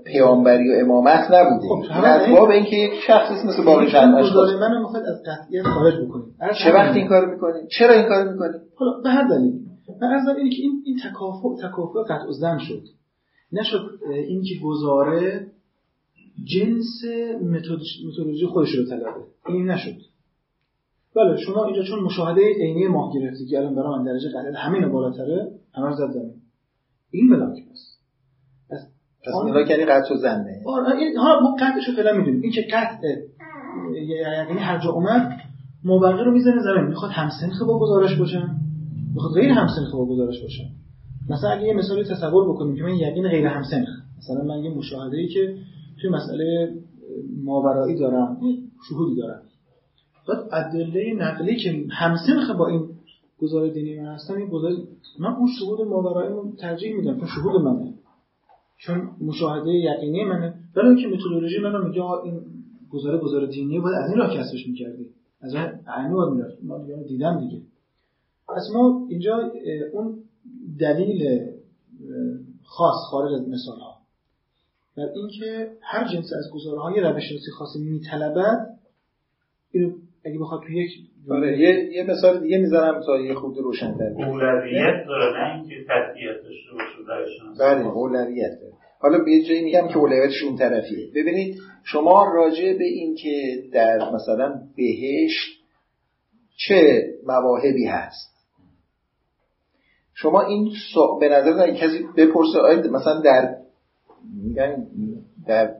پیامبری و امامت نبوده خب این از باب اینکه یک شخص مثل باقی چند اشخاص من می‌خواد از قطعیت خارج بکنیم چه وقت این کارو می‌کنیم چرا این کارو می‌کنیم حالا به هر دلیل. من از اینه که این این تکافؤ تکافؤ قطع زن شد. نشد اینکه گزاره جنس متدولوژی خودش رو طلبه این نشد. بله شما اینجا چون مشاهده عینی ماه گرفتی که الان برای من درجه همین بالاتره همه زد زمین. این ملاک است پس ملاک یعنی قطع و زنده. آره این ها ما قطعش رو فعلا می‌دونیم. این که قطع؟ یعنی هر جا اومد مبقی رو می‌زنه زمین. می‌خواد همسنخ با گزارش باشه. می‌خواد غیر همسنخ با گزارش باشه. مثلا اگه یه مثالی تصور بکنیم که من یقین غیر همسنخ مثلا من یه مشاهده ای که توی مسئله ماورایی دارم شهودی دارم. بعد ادله نقلی که همسنخ با این گزار دینی من هستم این گزار من اون شهود ماورایی رو ترجیح میدم چون شهود منه. چون مشاهده یقینی منه. ولی اینکه متدولوژی منو میگه این گزاره گزاره دینی باید از این راه کسبش می‌کردی. از این عینو باید می‌رفت ما دیدم دیگه. پس ما اینجا اون دلیل خاص خارج از مثال ها در اینکه هر جنس از گزاره های روش شناسی خاصی میطلبد اینو اگه بخواد تو یک آره یه یه مثال دیگه می‌ذارم تا یه خود روشن تر اولویت داره نه اینکه تطبیق داشته باشه روش شناسی. بله اولویت داره. حالا به یه جایی میگم که اولویتش اون طرفیه. ببینید شما راجع به این که در مثلا بهشت چه مواهبی هست شما این سو... به نظر کسی بپرسه مثلا در میگن در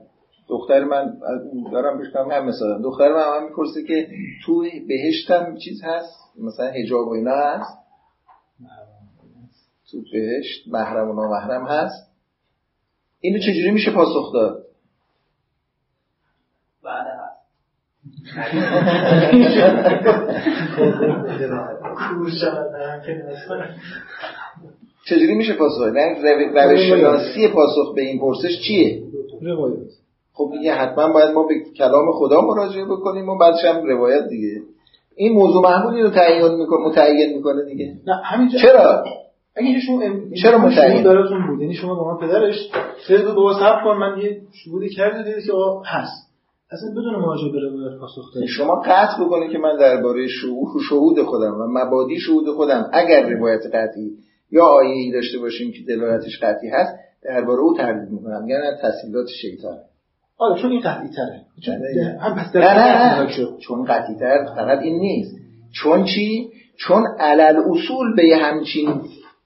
دختر من دارم بشتم هم مثلا دختر من هم می‌پرسه که تو بهشتم چیز هست؟ مثلا هجاب و اینا هست؟ تو بهشت محرم و نامحرم هست؟ اینو چجوری میشه پاسخ داد؟ چجوری میشه پاسخ نه روش شناسی پاسخ به این پرسش چیه؟ روایت. خب دیگه حتما باید ما به کلام خدا مراجعه بکنیم و بعدش هم روایت دیگه. این موضوع محمولی رو تعیین می‌کنه متعین می‌کنه دیگه. نه همینجا. چرا؟ اگه شما چرا متعین؟ دارتون بود. یعنی شما با من پدرش سه دو دو صبر کن من یه شهودی کرده دیدی که هست. اصلا بدون مراجعه به روایت پاسخ دادید شما قطع بکنید که من درباره شهود خودم و مبادی شهود خودم اگر روایت قطعی یا آیه ای داشته باشیم که دلالتش قطعی هست درباره او تردید می‌کنم. یعنی تسهیلات شیطان. آره چون این قطعی تره هم پس نه نه نه. چون قطعی تر فقط این نیست. چون چی؟ چون علل اصول به همچین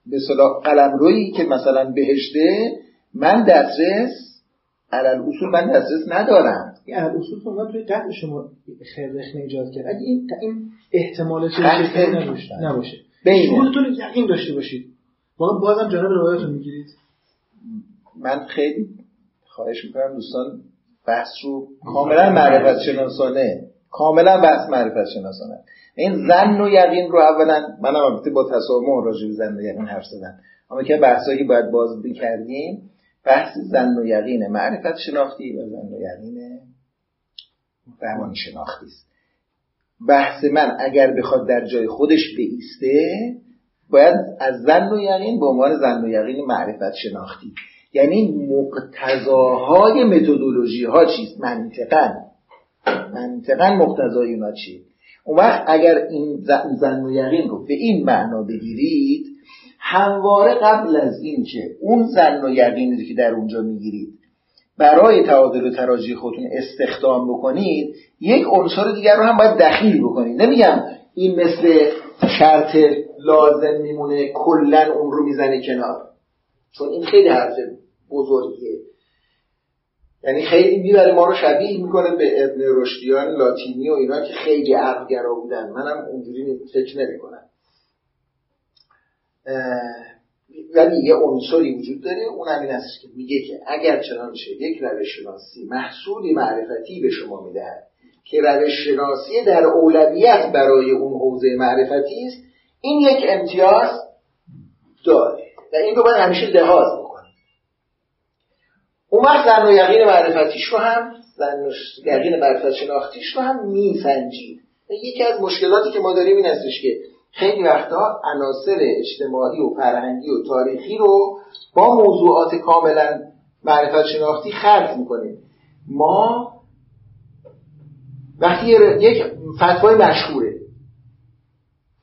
به صلاح قلم روی که مثلا بهشته من دسترس علل اصول من دسترس ندارم. این علل اصول تو توی قطع شما خیرخ ایجاد کرد. اگه این این احتمال نباشه. شهودتون یقین داشته باشید. واقعا بازم جانب روایتون می‌گیرید. من خیلی خواهش می‌کنم دوستان بحث رو کاملا معرفت شناسانه کاملا بحث معرفت شناسانه این زن و یقین رو اولا منم البته با تسامح راجع به زن و یقین حرف زدم. اما که بحثایی که باید باز کردیم بحث زن و یقین معرفت شناختی و زن و یقین روان شناختی است. بحث من اگر بخواد در جای خودش بیسته باید از زن و یقین به عنوان زن و یقین معرفت شناختی. یعنی مقتضاهای متدولوژی ها چیست؟ منطقا. منطقا مقتضای اونا چی؟ اون وقت اگر این زن و یقین رو به این معنا بگیرید همواره قبل از این که اون زن و یقینی که در اونجا می‌گیرید برای تعادل و تراجی خودتون استخدام بکنید یک عنصر دیگر رو هم باید دخیل بکنید. نمیگم این مثل شرط لازم میمونه کلا اون رو می‌زنه کنار. چون این خیلی حرف بزرگیه. یعنی خیلی می‌بره ما رو شبیه می‌کنه به ابن رشدیان لاتینی و اینا که خیلی عقلگرا بودن. منم اونجوری فکر نمی‌کنم. ولی یه عنصری وجود داره اون همین است که میگه که اگر چنانچه یک روش شناسی محصولی معرفتی به شما می‌دهد که روش شناسی در اولویت برای اون حوزه معرفتی است این یک امتیاز داره. و این رو باید همیشه لحاظ بکنید اون وقت زن و یقین معرفتیش رو هم زن و یقین معرفت شناختیش رو هم میسنجید. یکی از مشکلاتی که ما داریم این هستش که خیلی وقتا عناصر اجتماعی و فرهنگی و تاریخی رو با موضوعات کاملا معرفت شناختی خلط می‌کنیم. ما وقتی یک فتوای مشهوره.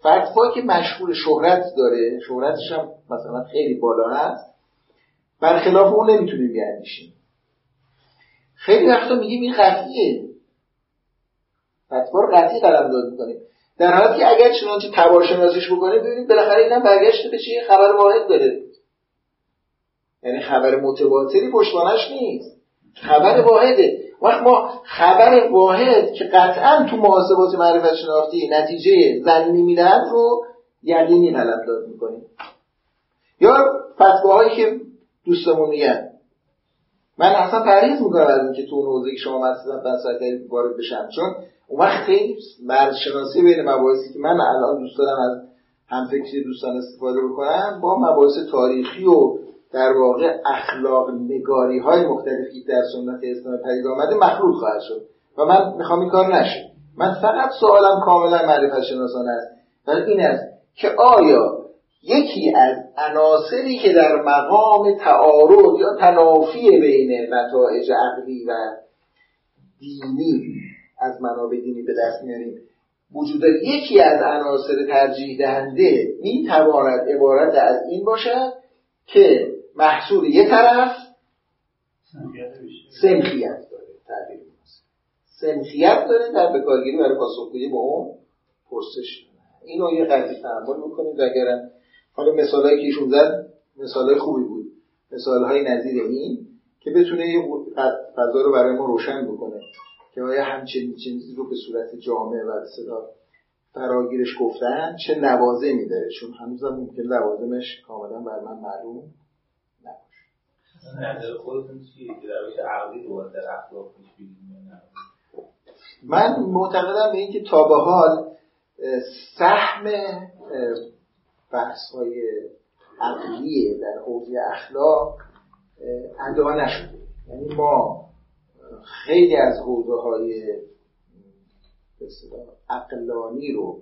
فتوایی که مشهور شهرت داره شهرتش هم مثلا خیلی بالا هست برخلاف اون نمی‌تونیم بیاندیشیم. خیلی وقتا میگیم این قطعیه. فتوا رو قطعی قلم داد می‌کنیم در حالی که اگر چنانچه تبار شناسیش بکنید ببینید بالاخره اینم برگشت به چیه خبر واحد داره. یعنی خبر متواتری پشتوانش نیست. خبر واحده. وقت ما خبر واحد که قطعا تو محاسبات معرفت شناختی نتیجه زنی می‌دهد رو یقینی داد می‌کنیم. یا فتواهایی که دوستمون میگن. من اصلا پرهیز می‌کنم از اینکه تو اون حوزه که شما مثلا بحث وارد بشم. چون اون وقت خیلی بین مباحثی که من الان دوست دارم از همفکری دوستان استفاده بکنم با مباحث تاریخی و در واقع اخلاق نگاری های مختلفی در سنت اسلام پدید آمده مخلوط خواهد شد. و من می‌خوام این کار نشه. من فقط سوالم کاملا معرفت شناسانه است. ولی این است که آیا یکی از عناصری که در مقام تعارض یا تنافی بین نتایج عقلی و دینی از منابع دینی به دست میاریم وجود یکی از عناصر ترجیح دهنده می‌تواند عبارت از این باشد که محصول یه طرف سنخیت داره تعبیر سنخیت داره در بکارگیری برای پاسخگویی با اون پرسش اینو یه قضیه تحمل بکنید اگر حالا مثالهایی که ایشون زد مثالهای خوبی بود. مثالهای نظیر این که بتونه یه فضا رو برای ما روشن بکنه که آیا همچنین چیزی رو به صورت جامعه و صدا فراگیرش گفتن چه لوازمی داره چون هنوز هم ممکن لوازمش کاملا بر من معلوم نباشه خودتون من معتقدم به اینکه تا به حال سهم بحث های عقلیه در حوزه اخلاق ادا نشده. یعنی ما خیلی از حوزه های اقلانی رو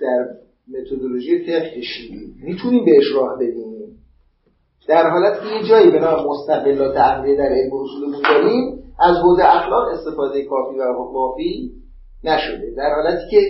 در متدولوژی فقه شیعی می‌تونیم بهش راه بدیم. در حالت که یه جایی به نام مستقلات عقلیه در علم اصولمون داریم از حوزه اخلاق استفاده کافی و وافی نشده. در حالتی که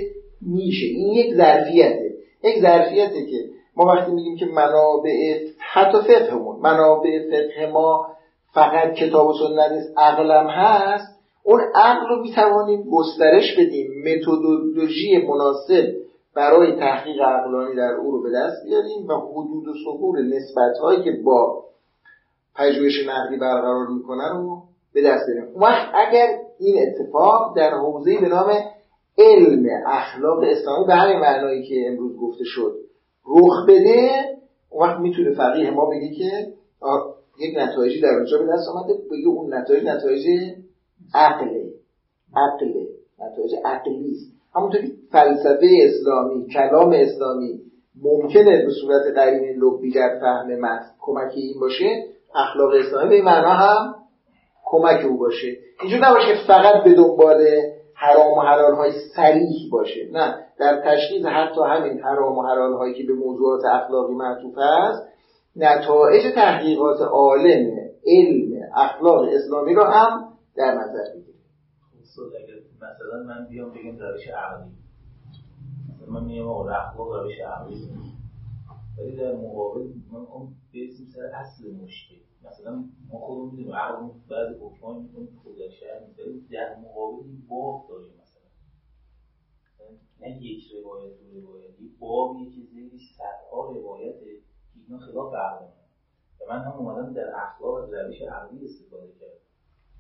میشه. این یک ظرفیته. یک ظرفیته که ما وقتی میگیم که منابع حتی فقهمون منابع فقه ما فقط کتاب و سنت نیست عقلم هست اون عقل رو می‌توانیم گسترش بدیم. متدولوژی مناسب برای تحقیق عقلانی در او رو به دست بیاریم و حدود و سهول نسبت هایی که با پژوهش نقلی برقرار می‌کنن رو به دست بیاریم. اون وقت اگر این اتفاق در حوزه به نام علم اخلاق اسلامی به همین معنایی که امروز گفته شد رخ بده اون وقت می‌تونه فقیه ما بگه که یک نتایجی در اونجا به دست آمده بگه اون نتایج نتایج عقله عقله نتایج عقلی همونطوری فلسفه اسلامی کلام اسلامی ممکنه به صورت قرین لبی در فهم متن کمکی این باشه اخلاق اسلامی به معنا هم کمک او باشه. اینجور نباشه فقط به دنبال حرام و حلال های سریح باشه نه. در تشخیص حتی همین حرام و حلال هایی که به موضوعات اخلاقی معطوف است نتایج تحقیقات عالم علم اخلاق اسلامی رو هم در نظر بگیریم مثلا من بیام بگم روش عقلی. مثلا من میام آقا اخلاق روش عقلی. ولی در مقابل من اون برسیم سر اصل مشکل. مثلا ما خودمون می‌دونیم عقل بعضی حکمای می‌کنیم خود در شهر نیست. در مقابل این باب داریم مثلا. نه یک روایت دو روایت یک بابیه که زیرش صدها روایته که اینا خلاف عقل و من هم اومدم در اخلاق روش عقلی استفاده کردم.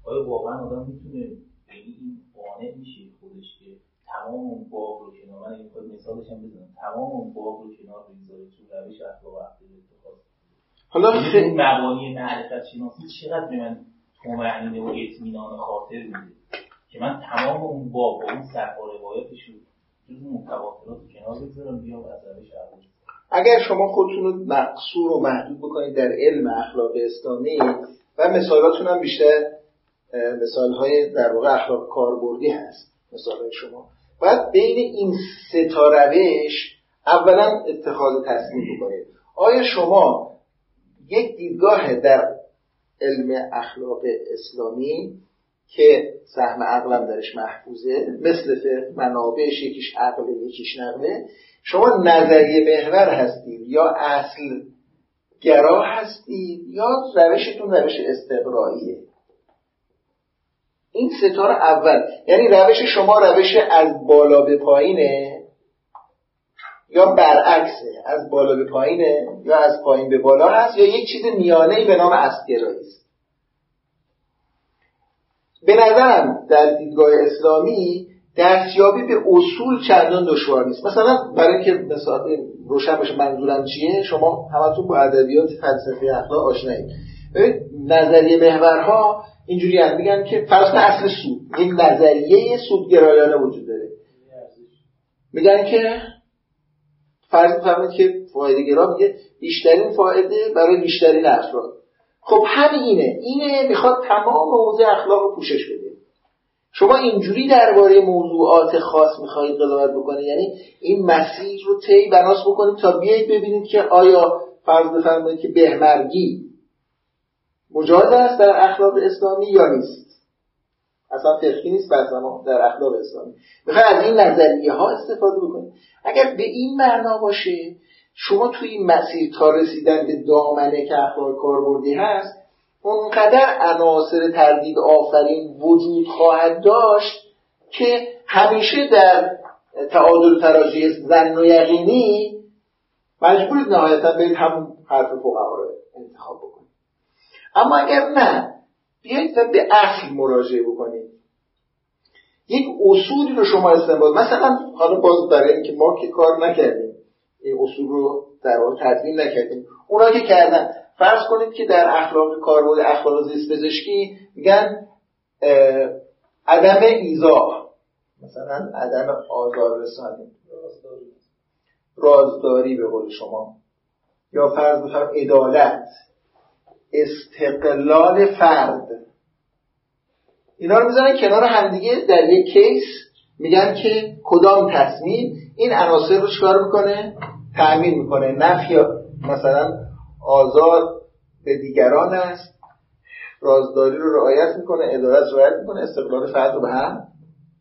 آیا واقعا آدم می‌تونه یعنی این قانع میشه خودش که تمام اون باب رو کنار من این مثالش هم بزنم. تمام اون باب رو کنار بگذاره تو روش اخلاق عقلی اتخاذ. حالا خیلی مبانی معرفت شناسی چقدر به من طمأنینه و اطمینان خاطر میده که من تمام اون باب و اون صفحه روایتش رو جز متواترات کنار بگذارم بیام از روش عقلی اگر شما خودتون رو مقصور و محدود بکنید در علم اخلاق اسلامی و مثالاتون هم بیشتر مثال های در واقع اخلاق کاربردی هست مثال های شما. باید بین این سه تا روش اولا اتخاذ تصمیم بکنید آیا شما یک دیدگاه در علم اخلاق اسلامی که سهم عقلم درش محفوظه مثل منابعش یکیش عقل یکیش نقله شما نظریه محور هستید یا اصل گرا هستید یا روشتون روش استقراییه این ستاره اول. یعنی روش شما روش از بالا به پایینه یا برعکسه از بالا به پایینه یا از پایین به بالا هست یا یک چیز میانه به نام اصلگرایی است. به نظرم در دیدگاه اسلامی دستیابی به اصول چندان دشوار نیست. مثلا برای اینکه مثلا روشن باشه منظورم چیه شما همتون با ادبیات فلسفه اخلاق آشنایید. نظریه محورها اینجوری هم میگن که فرض اصل سود. یک نظریه سودگرایانه وجود داره. میگن که فرض بفرمایید که فایده گرا میگه بیشترین فایده برای بیشترین افراد. خب همینه اینه. می‌خواد تمام موضوع اخلاق رو پوشش بده. شما اینجوری درباره موضوعات خاص می‌خواهید قضاوت بکنید یعنی این مسیر رو طی بناس بکنید تا بیایید ببینید که آیا فرض بفرمایید که بهمرگی مجاز است در اخلاق اسلامی یا نیست؟ اصلا فرقی نیست بر در اخلاق اسلامی. می‌خوای از این نظریه ها استفاده بکنید اگر به این معنا باشه شما توی این مسیر تا رسیدن به دامنه که اخلاق کاربردی هست اونقدر عناصر تردید آفرین وجود خواهد داشت که همیشه در تعادل تراجی زن و یقینی مجبورید نهایتا برید همون حرف فقها رو انتخاب بکنید. اما اگر نه بیایید و به اصل مراجعه بکنید یک اصولی رو شما استنباط مثلا حالا باز برای اینکه ما که کار نکردیم این اصول رو در واقع تدوین نکردیم. اونا که کردن فرض کنید که در اخلاق کاربرد اخلاق زیست پزشکی میگن عدم ایزا. مثلا عدم آزار رسانی رازداری به قول شما. یا فرض بفرم عدالت. استقلال فرد. اینا رو می‌زنن کنار همدیگه. در یک کیس میگن که کدام تصمیم این عناصر رو چکار می‌کنه؟ تأمین می‌کنه. نفی مثلا آزار به دیگران است. رازداری رو رعایت می‌کنه ادارت رعایت می‌کنه استقلال فرد رو به هم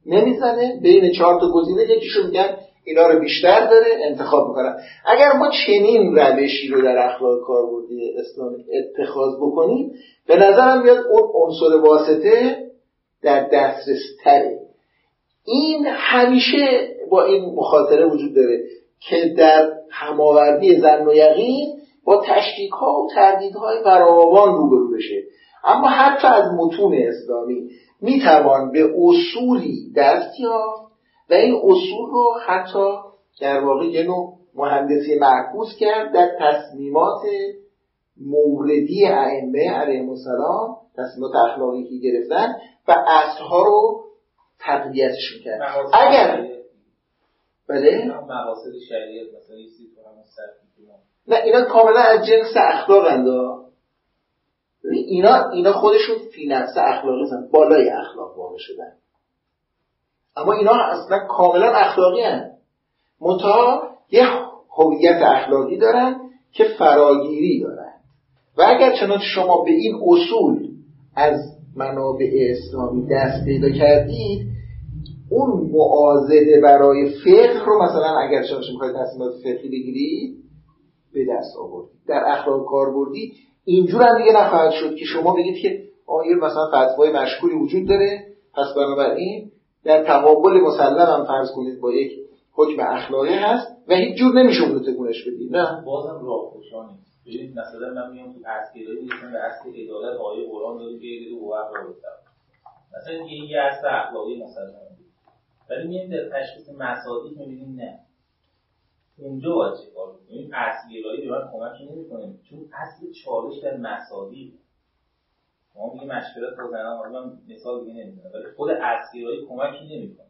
نمی‌زنه. بین چهار تا گزینه یکیشو میگن اینا رو بیشتر داره انتخاب می‌کنن اگر ما چنین روشی رو در اخلاق کاربردی اسلامی اتخاذ بکنیم به نظرم میاد اون عنصر واسطه در دسترس تره این همیشه با این مخاطره وجود داره که در هماوردی زن و یقین با تشکیک ها و تردیدهای فراوان روبرو بشه. اما حتی از متون اسلامی می‌توان به اصولی دست یافت. و این اصول رو حتی در واقع یه نوع مهندسی معکوس کرد در تصمیمات موردی ائمه علیهم السلام تصمیمات اخلاقی که گرفتن و اصلها رو تقویتش می‌کرد. اگر بله؟ مقاصد شریعت مثلا نه اینا کاملا از جنس اخلاق اندا اینا اینا خودشون فی نفس اخلاقی هستن بالای اخلاق واقع شدن. اما اینا اصلا کاملا اخلاقی هستن منتها یه هویت اخلاقی دارن که فراگیری دارن. و اگر چنانچه شما به این اصول از منابع اسلامی دست پیدا کردید اون معاذده برای فقه رو مثلا اگر شما می‌خواید تصمیمات فقهی بگیرید به دست آوردید. در اخلاق کاربردی اینجور هم دیگه نخواهد شد که شما بگید که آیا مثلا فتوای مشکولی وجود داره پس بنابراین در تقابل مسلم هم فرض کنید با یک حکم اخلاقی هست و هیچ جور نمیشه اون رو تکونش بدید نه؟ بازم راه ببینید مثلا من میام تو اصلی میگم به اصل عدالت آیه قرآن داره بیاید و رو مثلا یه یه اصل اخلاقی مثلا. ولی میایم در تشخیص مصادیق می‌بینیم نه. اونجا باید چه کار کنیم اصلگرایی به من کمک نمی‌کنه. چون اصل چالش در مصادیق ما میگه مشکلات با زنان حالا من مثال دیگه نمی‌زنم ولی خود اصلگرایی کمکی نمی‌کنه.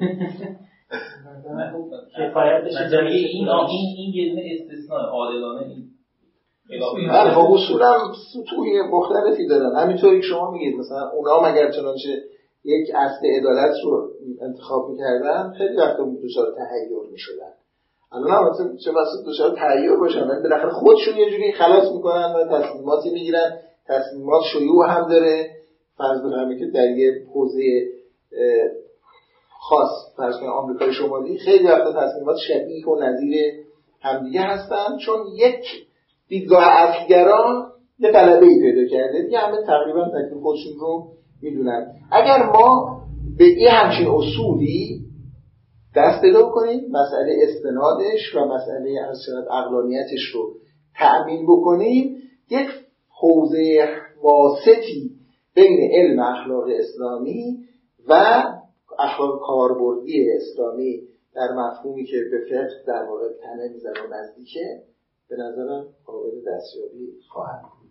بشه. این این این یه دونه استثناء عادلانه این بله خب اصول هم سطوحی مختلفی دارن همینطوری که شما میگید مثلا اونا مگر چنانچه یک اصل عدالت رو انتخاب می‌کردن خیلی وقت دچار تحیر می‌شدن. الان هم مثلا چه واسه دچار تحیر باشن ولی بالاخره خودشون یه جوری خلاص می‌کنن و تصمیماتی می‌گیرن. تصمیمات شیوع هم داره. فرض بفرمایید که در یه حوزه خاص فرض کنید آمریکای شمالی خیلی وقت تصمیمات شبیه و نظیر همدیگه هستن چون یک دیدگاه افگران یه طلبه ای پیدا کرده. دیگه همه تقریبا تکلیف خودشون رو می‌دونن. اگر ما به یه همچین اصولی دست پیدا کنیم مسئله استنادش و مسئله اقلانیتش رو تأمین بکنیم. یک حوزه واسطی بین علم اخلاق اسلامی و اخلاق کاربردی اسلامی در مفهومی که به فقه در واقع تنه می‌زنه و نزدیکه به نظرم قابل دستیابی خواهد بود.